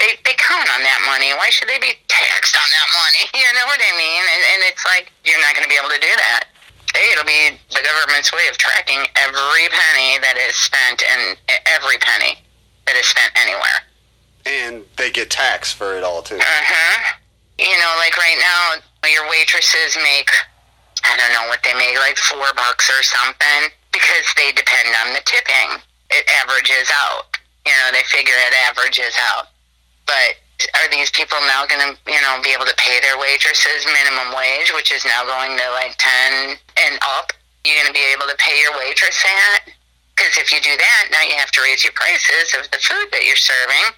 they they count on that money. Why should they be taxed on that money? You know what I mean? And, and it's like you're not going to be able to do that. Hey, it'll be the government's way of tracking every penny that is spent and every penny that is spent anywhere. and they get taxed for it all too. Uh huh. You know, like right now, your waitresses make, I don't know what they make, like four bucks or something, because they depend on the tipping. It averages out. You know, they figure it averages out. But are these people now going to, you know, be able to pay their waitresses minimum wage, which is now going to like 10 and up? You're going to be able to pay your waitress that? Because if you do that, now you have to raise your prices of the food that you're serving.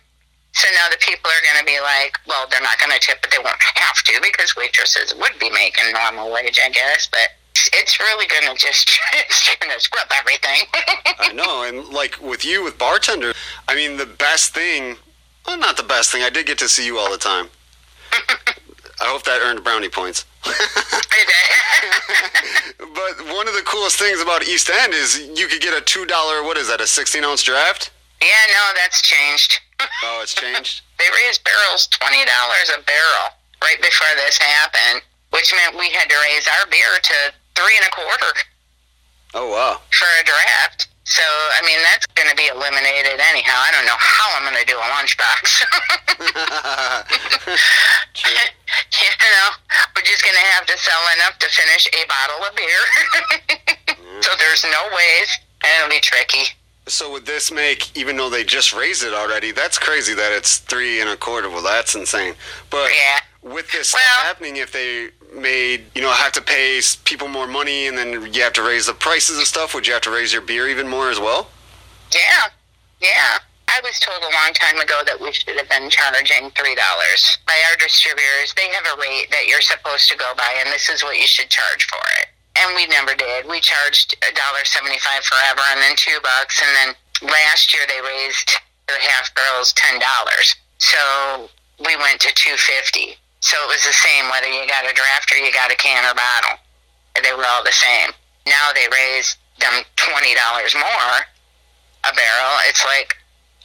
So now the people are going to be like, well, they're not going to tip, but they won't have to because waitresses would be making normal wage, I guess. But it's really going to just it's going to scrub everything. I know, and like with you with bartender, I mean the best thing, well, not the best thing. I did get to see you all the time. I hope that earned brownie points. but one of the coolest things about East End is you could get a two dollar. What is that? A sixteen ounce draft? Yeah, no, that's changed. Oh, it's changed. they raised barrels twenty dollars a barrel right before this happened, which meant we had to raise our beer to three and a quarter Oh wow. for a draft. So, I mean, that's going to be eliminated anyhow. I don't know how I'm going to do a lunchbox. You know, we're just going to have to sell enough to finish a bottle of beer. so mm. there's no ways, and it'll be tricky. So would this make, even though they just raised it already, that's crazy that it's three and a quarter. Well, that's insane. But Yeah. with this stuff happening, if they made, you know, have to pay people more money and then you have to raise the prices of stuff, would you have to raise your beer even more as well? Yeah, yeah. I was told a long time ago that we should have been charging three dollars by our distributors. They have a rate that you're supposed to go by, and this is what you should charge for it. And we never did. We charged a dollar seventy-five forever, and then two bucks, and then last year they raised the half barrels ten dollars. So we went to two fifty. So it was the same whether you got a draft or you got a can or bottle. They were all the same. Now they raised them twenty dollars more a barrel. It's like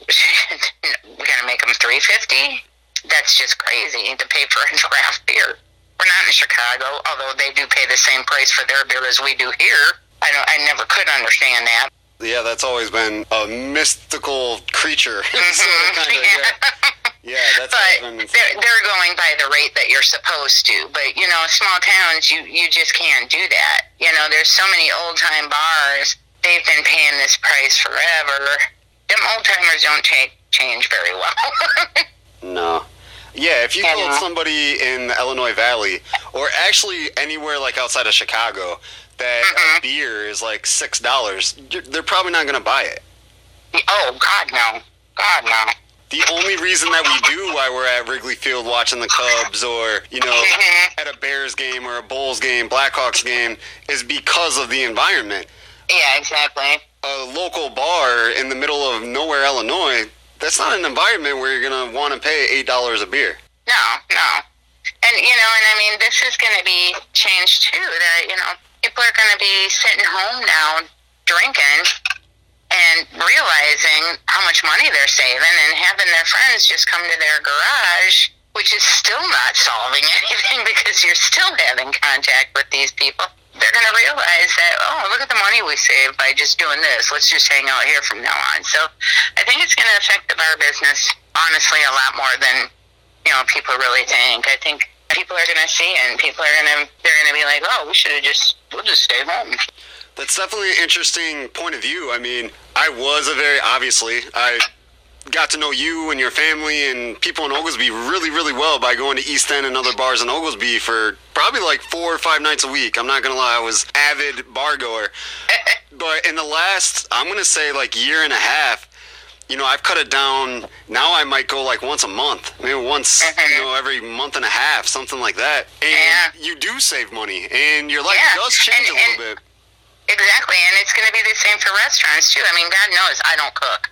we're gonna make them three fifty. That's just crazy to pay for a draft beer. We're not in Chicago, although they do pay the same price for their beer as we do here. I don't. I never could understand that. Yeah, that's always been a mystical creature. sort of, mm-hmm. yeah. Yeah, that's always been but they're, they're going by the rate that you're supposed to. But you know, small towns, you you just can't do that. You know, there's so many old time bars. They've been paying this price forever. Them old timers don't take change very well. No. Yeah, if you Yeah, told somebody in the Illinois Valley, or actually anywhere like outside of Chicago, that Mm-hmm. a beer is like six dollars, they're probably not going to buy it. oh God, no. God, no. The only reason that we do why we're at Wrigley Field watching the Cubs or, you know, Mhm. at a Bears game or a Bulls game, Blackhawks game, is because of the environment. Yeah, exactly. A local bar in the middle of nowhere, Illinois, that's not an environment where you're to want to pay $8 a beer. No, no. And you know, and I mean, this is to be changed too. That you know, people are to be sitting home now, drinking, and realizing how much money they're saving, and having their friends just come to their garage, which is still not solving anything because you're still having contact with these people. They're going to realize that, oh, look at the money we saved by just doing this. Let's just hang out here from now on. So I think it's going to affect the bar business, honestly, a lot more than you know people really think. I think people are going to see and people are going to they're going to be like, oh, we should have just we'll just stay home. That's definitely an interesting point of view. I mean, I was a very obviously I got to know you and your family and people in Oglesby really, really well by going to East End and other bars in Oglesby for probably like four or five nights a week. I'm not gonna lie, I was avid bar goer. But in the last, I'm gonna say like year and a half, you know, I've cut it down. Now I might go like once a month, maybe once, you know, every month and a half, something like that. And Yeah. you do save money, and your life Yeah, does change and- a little bit. Exactly, and it's going to be the same for restaurants too. I mean, God knows I don't cook.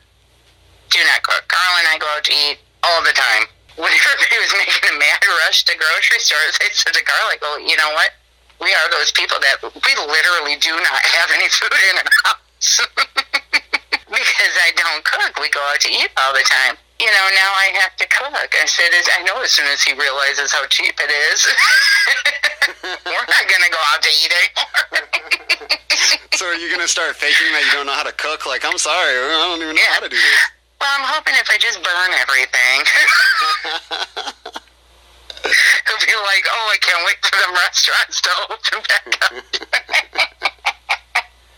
Do not cook. Carl and I go out to eat all the time. When everybody was making a mad rush to grocery stores, I said to Carl, I go, you know what? We are those people that we literally do not have any food in our house because I don't cook. We go out to eat all the time. You know, now I have to cook. I said, as I know as soon as he realizes how cheap it is, we're not going to go out to eat anymore. So are you gonna start faking that you don't know how to cook? Like, I'm sorry, I don't even know Yeah. how to do this. Well, I'm hoping if I just burn everything, he'll be like, "Oh, I can't wait for them restaurants to open back up."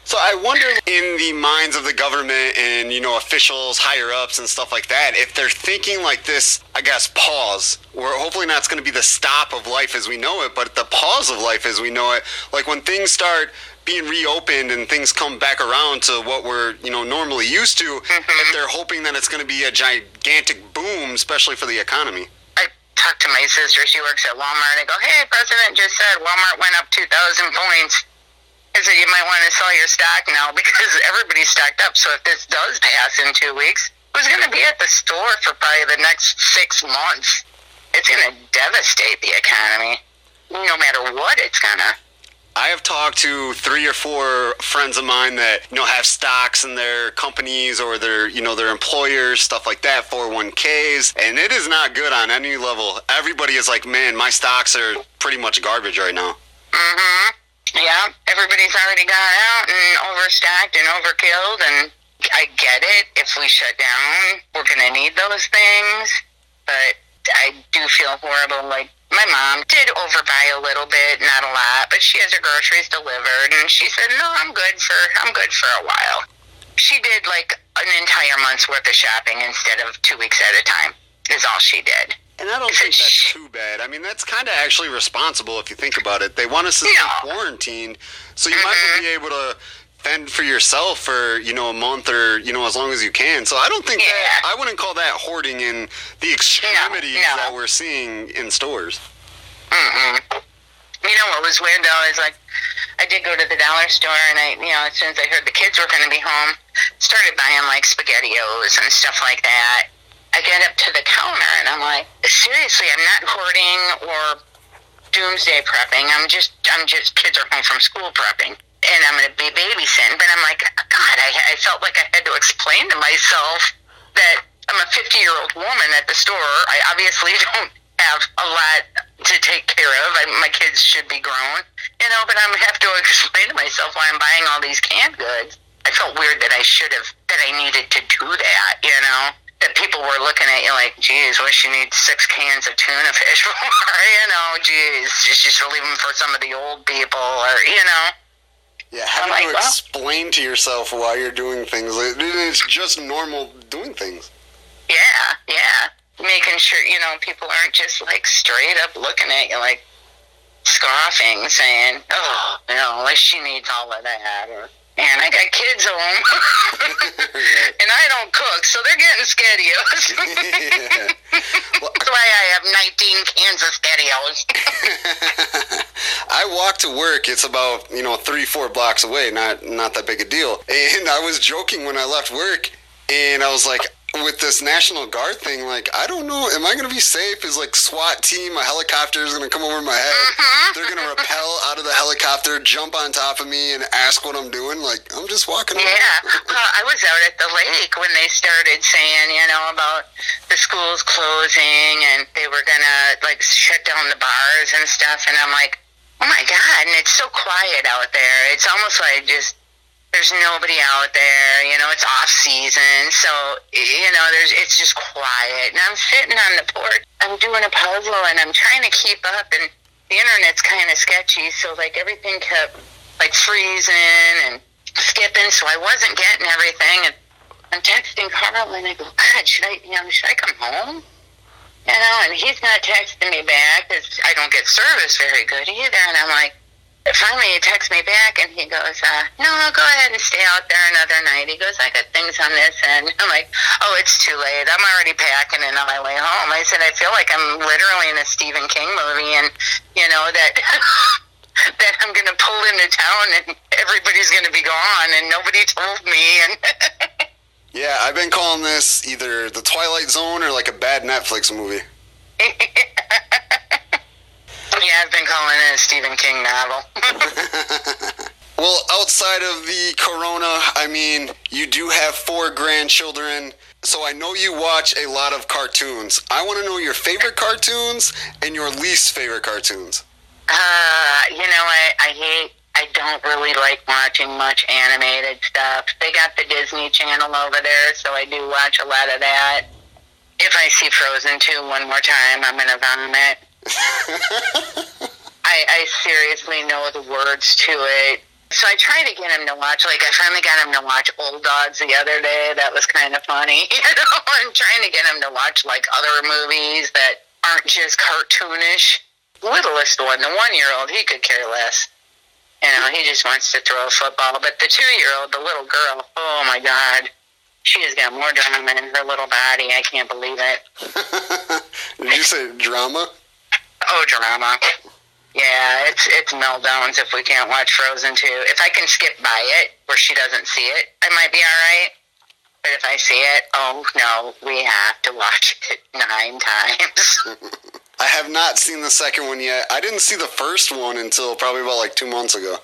So I wonder, in the minds of the government and you know officials, higher ups, and stuff like that, if they're thinking like this, I guess pause, or hopefully not going to be the stop of life as we know it, but the pause of life as we know it. Like when things start being reopened and things come back around to what we're you know normally used to, mm-hmm. if they're hoping that it's going to be a gigantic boom, especially for the economy. I talked to my sister; she works at Walmart. And I go, "Hey, President just said Walmart went up two thousand points." I said, "You might want to sell your stock now because everybody's stocked up. So if this does pass in two weeks, who's going to be at the store for probably the next six months? It's going to devastate the economy." no matter what it's gonna. I have talked to three or four friends of mine that you know have stocks in their companies or their you know their employers, stuff like that, 401ks, and it is not good on any level. Everybody is like, man, my stocks are pretty much garbage right now. Mhm. Yeah, everybody's already got out and overstacked and overkilled, and I get it. If we shut down, we're gonna need those things, but I do feel horrible. Like my mom did overbuy a little bit, not a lot, but she has her groceries delivered, and she said, "No, I'm good for I'm good for a while." She did like an entire month's worth of shopping instead of two weeks at a time. Is all she did. And I don't think that's too bad. I mean, that's kind of actually responsible if you think about it. They want us to stay Yeah. quarantined, so you might as well mm-hmm. be able to fend for yourself for you know a month or you know as long as you can. So I don't think that I wouldn't call that hoarding in the extremities no. that we're seeing in stores. Mm-mm. You know what was weird though is like I did go to the dollar store and I, you know, as soon as I heard the kids were going to be home, started buying like SpaghettiOs and stuff like that. I get up to the counter and I'm like, seriously, I'm not hoarding or doomsday prepping. I'm just, I'm just kids are home from school prepping. And I'm going to be babysitting, but I'm like, God, I, I felt like I had to explain to myself that I'm a 50 year old woman at the store. I obviously don't have a lot to take care of. I, my kids should be grown, you know, but I'm have to explain to myself why I'm buying all these canned goods. I felt weird that I should have, that I needed to do that, you know? That people were looking at you like, geez, what she needs six cans of tuna fish for, you know, geez, she's just leave them for some of the old people, or, you know? Yeah, having like, to well- explain to yourself why you're doing things. It's just normal doing things. Yeah, yeah. Making sure, you know, people aren't just like straight up looking at you like scoffing, saying, oh, you know, like she needs all of that. Or, man, I got kids home. and I don't cook, so they're getting yeah. Well, That's why I have 19 cans of SpaghettiOs. I walk to work. It's about you know three, four blocks away. Not not that big a deal. And I was joking when I left work, and I was like, with this National Guard thing, like I don't know, am I gonna be safe? Is like SWAT team, a helicopter is gonna come over my head. Uh-huh. They're gonna rappel out of the helicopter, jump on top of me, and ask what I'm doing. Like I'm just walking. Yeah, well, I was out at the lake when they started saying, you know, about the schools closing and they were gonna like shut down the bars and stuff, and I'm like, oh my god! And it's so quiet out there. It's almost like just there's nobody out there. You know, it's off season, so you know, there's it's just quiet. And I'm sitting on the porch. I'm doing a puzzle and I'm trying to keep up, and the internet's kind of sketchy, so like everything kept like freezing and skipping, so I wasn't getting everything. And I'm texting Carl, and I go, God, should I, you know, should I come home? You know, and he's not texting me back because I don't get service very good either. And I'm like, finally he texts me back, and he goes, uh, No, go ahead and stay out there another night. He goes, I got things on this end. I'm like, Oh, it's too late. I'm already packing and on my way home. I said, I feel like I'm literally in a Stephen King movie, and you know that. that I'm gonna pull into town and everybody's gonna be gone and nobody told me and Yeah, I've been calling this either the Twilight Zone or like a bad Netflix movie. yeah, I've been calling it a Stephen King novel. Well, outside of the corona, I mean, you do have four grandchildren, so I know you watch a lot of cartoons. I want to know your favorite cartoons and your least favorite cartoons. uh, you know, I, I hate. I don't really like watching much animated stuff. They got the Disney Channel over there, so I do watch a lot of that. If I see Frozen 2 one more time, I'm gonna vomit. I, I seriously know the words to it. So I try to get him to watch, like, I finally got him to watch Old Dogs the other day. That was kind of funny. You know, I'm trying to get him to watch, like, other movies that aren't just cartoonish. Littlest one, the one year old, he could care less. You know, he just wants to throw a football. But the two year old, the little girl, oh my God. She has got more drama in her little body. I can't believe it. Did you say drama? Oh, drama. Yeah, it's it's meltdowns if we can't watch Frozen 2. If I can skip by it where she doesn't see it, I might be all right. But if I see it, oh no, we have to watch it nine times. I have not seen the second one yet. I didn't see the first one until probably about like two months ago.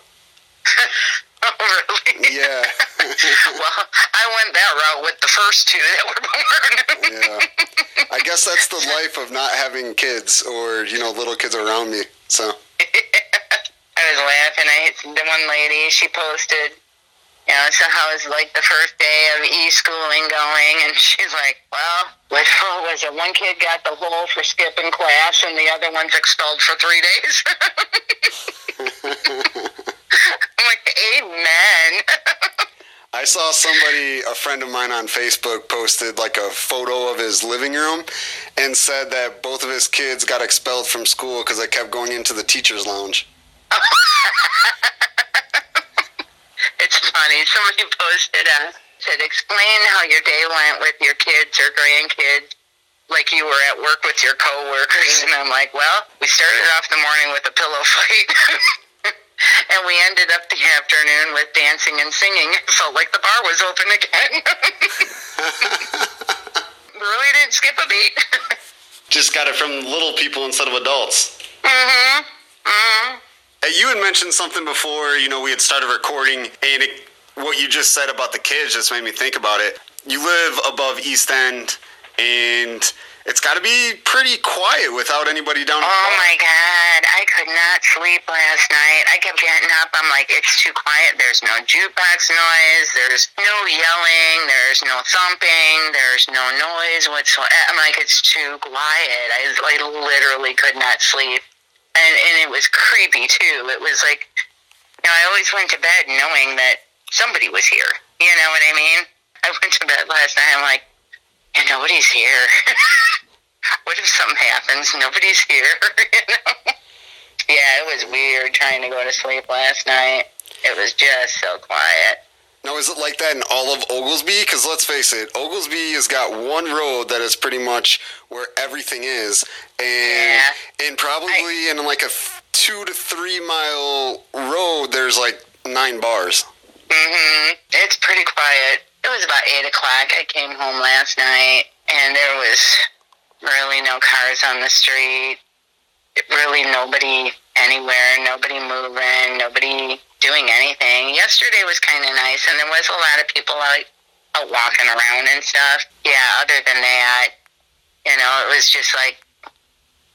oh, really? Yeah. well, I went that route with the first two that were born. yeah. I guess that's the life of not having kids or, you know, little kids around me. So. I was laughing. I hit the one lady she posted, you know, so how was like the first day of e-schooling going, and she's like, well, what was it? One kid got the hole for skipping class, and the other one's expelled for three days. I'm like, amen. I saw somebody, a friend of mine on Facebook, posted like a photo of his living room and said that both of his kids got expelled from school because they kept going into the teacher's lounge. it's funny. Somebody posted uh, said, explain how your day went with your kids or grandkids, like you were at work with your coworkers. And I'm like, well, we started off the morning with a pillow fight. and we ended up the afternoon with dancing and singing. It felt like the bar was open again. really didn't skip a beat. Just got it from little people instead of adults. mm-hmm. Mm-hmm. You had mentioned something before, you know, we had started recording, and it, what you just said about the kids just made me think about it. You live above East End, and it's got to be pretty quiet without anybody down. Oh my God, I could not sleep last night. I kept getting up. I'm like, it's too quiet. There's no jukebox noise. There's no yelling. There's no thumping. There's no noise whatsoever. I'm like, it's too quiet. I, I literally could not sleep and and it was creepy too. It was like, you know, I always went to bed knowing that somebody was here. You know what I mean? I went to bed last night. I'm like, and nobody's here. what if something happens? Nobody's here. you know? Yeah, it was weird trying to go to sleep last night. It was just so quiet. Now, is it like that in all of Oglesby? Because let's face it, Oglesby has got one road that is pretty much where everything is, and Yeah. and probably in like a two to three mile road, there's like nine bars. hmm It's pretty quiet. It was about eight o'clock. I came home last night, and there was really no cars on the street. Really, nobody anywhere. Nobody moving. Nobody doing anything. Yesterday was kind of nice, and there was a lot of people out, out walking around and stuff. Yeah. Other than that, you know, it was just like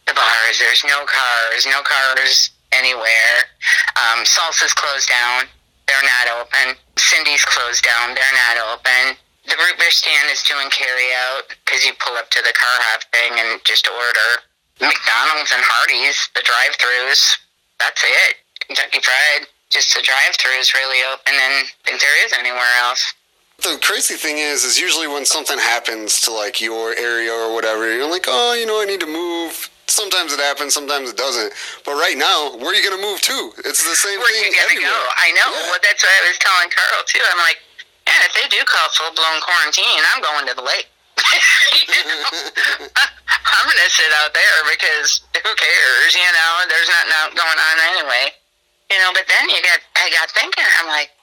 the bars. There's no cars. No cars anywhere. Um, Salsa's closed down. They're not open. Cindy's closed down. They're not open. The root beer stand is doing carry out because you pull up to the car hop thing and just order. McDonald's and Hardee's, the drive throughs. That's it. Kentucky Fried, just the drive throughs really open, and I think there is anywhere else. The crazy thing is, is usually when something happens to like your area or whatever, you're like, oh, you know, I need to move. Sometimes it happens, sometimes it doesn't. But right now, where are you gonna move to? It's the same Where thing you gonna go? I know. Yeah. Well, that's what I was telling Carl too. I'm like, man, if they do call full blown quarantine, I'm going to the lake. I'm gonna sit out there because who cares? You know, there's nothing out going on anyway. You know, but then you got, I got thinking, I'm like,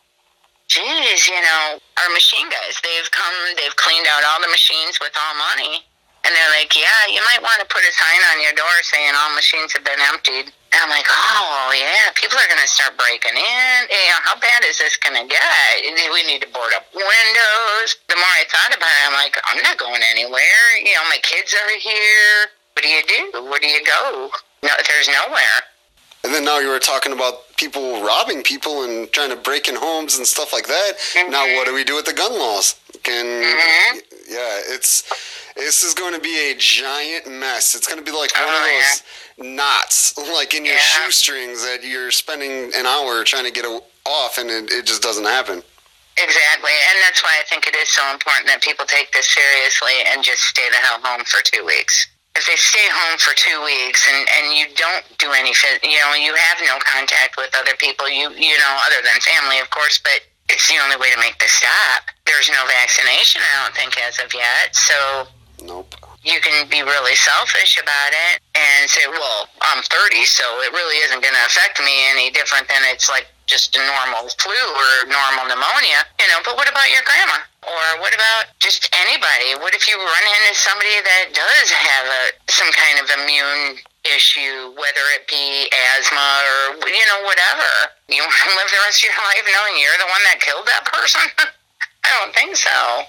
geez, you know, our machine guys, they've come, they've cleaned out all the machines with all money. And they're like, yeah, you might want to put a sign on your door saying all machines have been emptied. And I'm like, oh, yeah, people are going to start breaking in. You know, how bad is this going to get? We need to board up windows. The more I thought about it, I'm like, I'm not going anywhere. You know, my kids are here. What do you do? Where do you go? No, there's nowhere. And then now you were talking about people robbing people and trying to break in homes and stuff like that. Now what do we do with the gun laws? Can Mhm. yeah, it's this is going to be a giant mess. It's going to be like one Oh, of those knots, like in your Yeah. shoestrings that you're spending an hour trying to get off, and it, it just doesn't happen. Exactly. And that's why I think it is so important that people take this seriously and just stay the hell home for two weeks. If they stay home for two weeks and, and you don't do any, you know, you have no contact with other people, you, you know, other than family, of course, but it's the only way to make this stop. There's no vaccination, I don't think, as of yet. So Nope. you can be really selfish about it and say, well, I'm 30, so it really isn't going to affect me any different than it's like just a normal flu or normal pneumonia, you know. But what about your grandma? Or what about just anybody? What if you run into somebody that does have a some kind of immune issue, whether it be asthma or, you know, whatever. You want to live the rest of your life knowing you're the one that killed that person? I don't think so.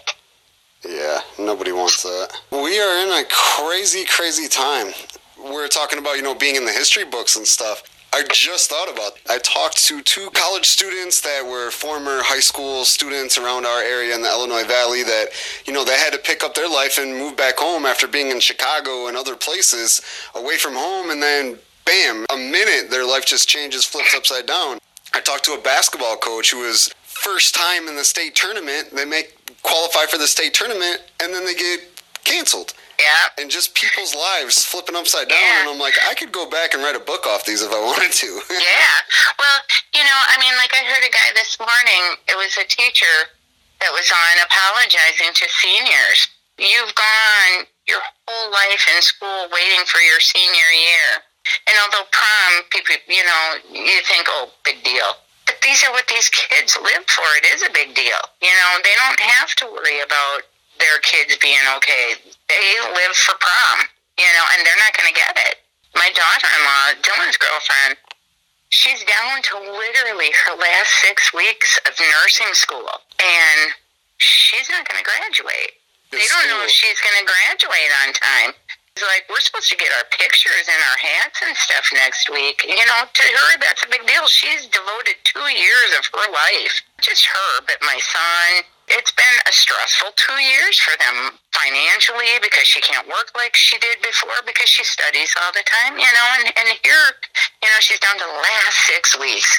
Yeah, nobody wants that. We are in a crazy, crazy time. We're talking about, you know, being in the history books and stuff. I just thought about. I talked to two college students that were former high school students around our area in the Illinois Valley that, you know, they had to pick up their life and move back home after being in Chicago and other places away from home and then bam, a minute their life just changes, flips upside down. I talked to a basketball coach who was first time in the state tournament. They make qualify for the state tournament and then they get canceled. Yeah. And just people's lives flipping upside down. Yeah. And I'm like, I could go back and write a book off these if I wanted to. yeah. Well, you know, I mean, like I heard a guy this morning, it was a teacher that was on apologizing to seniors. You've gone your whole life in school waiting for your senior year. And although prom, people, you know, you think, oh, big deal. But these are what these kids live for. It is a big deal. You know, they don't have to worry about their kids being okay. They live for prom, you know, and they're not going to get it. My daughter-in-law, Dylan's girlfriend, she's down to literally her last six weeks of nursing school, and she's not going to graduate. They don't know if she's going to graduate on time. Like we're supposed to get our pictures and our hats and stuff next week. You know, to her that's a big deal. She's devoted two years of her life, just her, but my son. It's been a stressful two years for them financially because she can't work like she did before because she studies all the time. You know, and and here, you know, she's down to the last six weeks.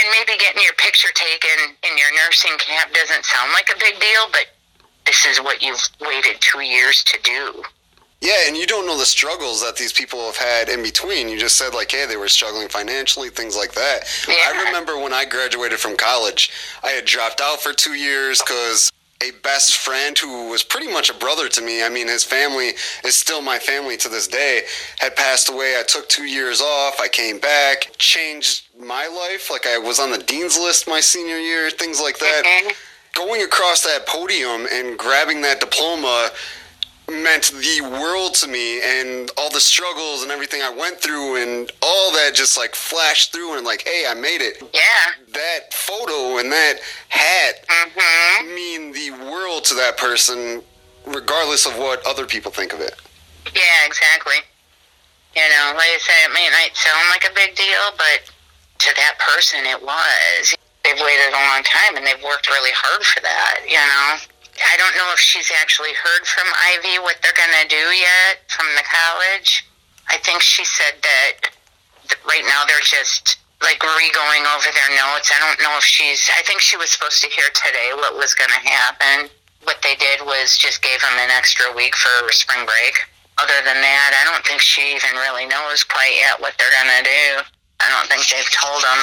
And maybe getting your picture taken in your nursing camp doesn't sound like a big deal, but this is what you've waited two years to do. Yeah, and you don't know the struggles that these people have had in between. You just said like, hey, they were struggling financially, things like that. Yeah. I remember when I graduated from college, I had dropped out for two years because a best friend who was pretty much a brother to me. I mean, his family is still my family to this day. Had passed away. I took two years off. I came back, changed my life. Like I was on the dean's list my senior year, things like that Mhm. going across that podium and grabbing that diploma meant the world to me and all the struggles and everything I went through and all that just like flashed through and like hey I made it Yeah. that photo and that hat Mhm. mean the world to that person regardless of what other people think of it Yeah, exactly. You know, like I said, it may not sound like a big deal, but to that person, it was. They've waited a long time and they've worked really hard for that. You know. I don't know if she's actually heard from Ivy what they're going to do yet from the college. I think she said that right now they're just like re-going over their notes. I don't know if she's. I think she was supposed to hear today what was going to happen. What they did was just gave them an extra week for spring break. Other than that, I don't think she even really knows quite yet what they're going to do. I don't think they've told them.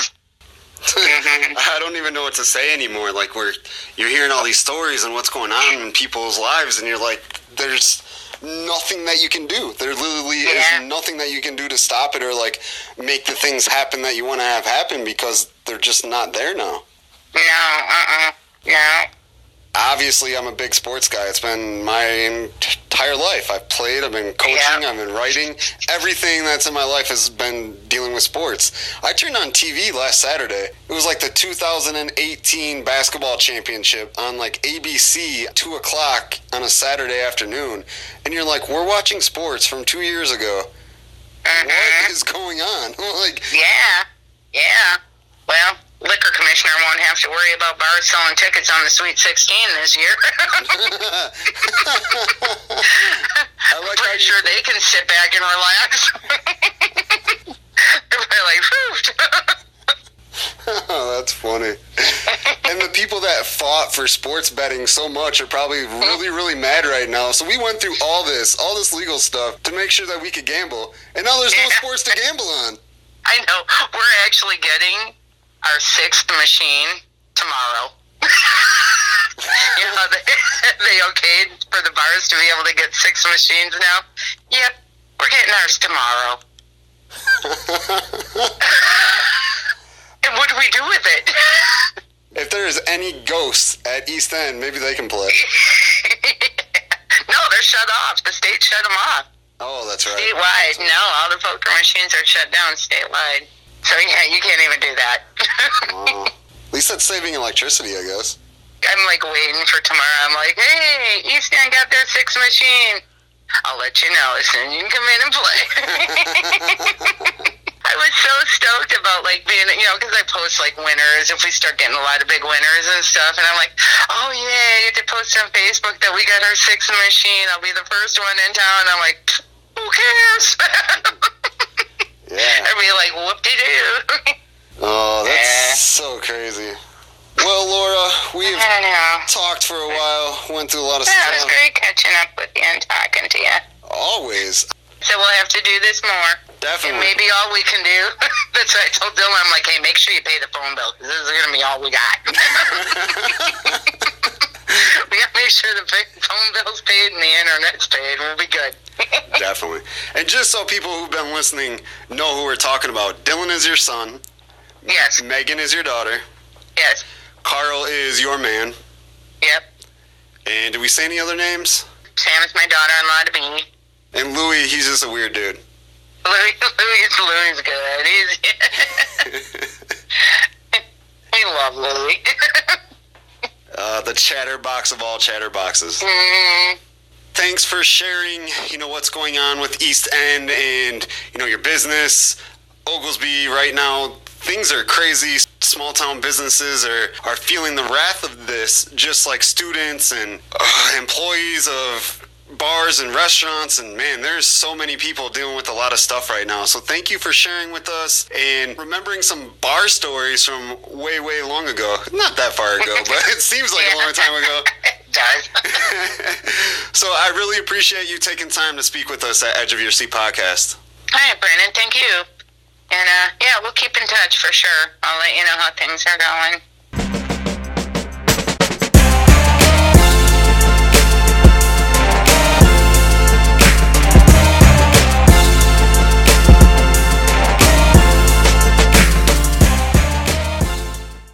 Mhm. I don't even know what to say anymore like we're you're hearing all these stories and what's going on in people's lives and you're like there's nothing that you can do there literally Yeah. is nothing that you can do to stop it or like make the things happen that you want to have happen because they're just not there now No, uh-uh. No. obviously i'm a big sports guy it's been my entire life i've played i've been coaching Yeah. i've been writing everything that's in my life has been dealing with sports i turned on tv last saturday it was like the 2018 basketball championship on like abc 2 o'clock on a saturday afternoon and you're like we're watching sports from two years ago Mhm. what is going on like Yeah. Yeah. Well, liquor commissioner won't have to worry about bars selling tickets on the Sweet 16 this year. I like Pretty sure they can sit back and relax. They're like, Oh, that's funny. and the people that fought for sports betting so much are probably really, really mad right now. So we went through all this, all this legal stuff to make sure that we could gamble. And now there's no Yeah. sports to gamble on. I know. We're actually getting our sixth machine tomorrow. you know, they, they okayed for the bars to be able to get six machines now. Yep, we're getting ours tomorrow. and what do we do with it? If there's any ghosts at East End, maybe they can play. no, they're shut off. The state shut them off. Oh, that's right. Statewide, no, all the poker machines are shut down statewide. So yeah, you can't even do that. Oh. At least that's saving electricity, I guess. I'm like waiting for tomorrow. I'm like, hey, East End got their six machine. I'll let you know as soon as you can come in and play. I was so stoked about like being, you know, because I post like winners if we start getting a lot of big winners and stuff, and I'm like, oh yeah, you have to post on Facebook that we got our sixth machine. I'll be the first one in town. And I'm like, who cares? Yeah. I'd be like, whoop de doo. Oh, that's Yeah. so crazy. Well, Laura, we've talked for a while, went through a lot of stuff. Yeah, it was great catching up with you and talking to you. Always. So we'll have to do this more. It Definitely. may be all we can do. That's what I told Dylan. I'm like, hey, make sure you pay the phone bill because this is going to be all we got. we got to make sure the phone bill's paid and the internet's paid. We'll be good. Definitely. And just so people who've been listening know who we're talking about, Dylan is your son, yes, Megan is your daughter, yes, Carl is your man, yep. and did we say any other names? Sam is my daughter-in-law to be. And Louis, he's just a weird dude. Louis, Louis, Louis good. He's, we love Louis. uh, the chatterbox of all chatterboxes. mm, Thanks for sharing, you know, what's going on with East End and, you know, your business. Oglesby right now, things are crazy. Small town businesses are, are feeling the wrath of this, just like students and uh, employees of bars and restaurants. And man, there's so many people dealing with a lot of stuff right now. So thank you for sharing with us and remembering some bar stories from way, way long ago. Not that far ago, but it seems like a long time ago. does. so I really appreciate you taking time to speak with us at Edge of Your Seat podcast. All right, Brandon. Thank you. And uh, yeah, we'll keep in touch for sure. I'll let you know how things are going.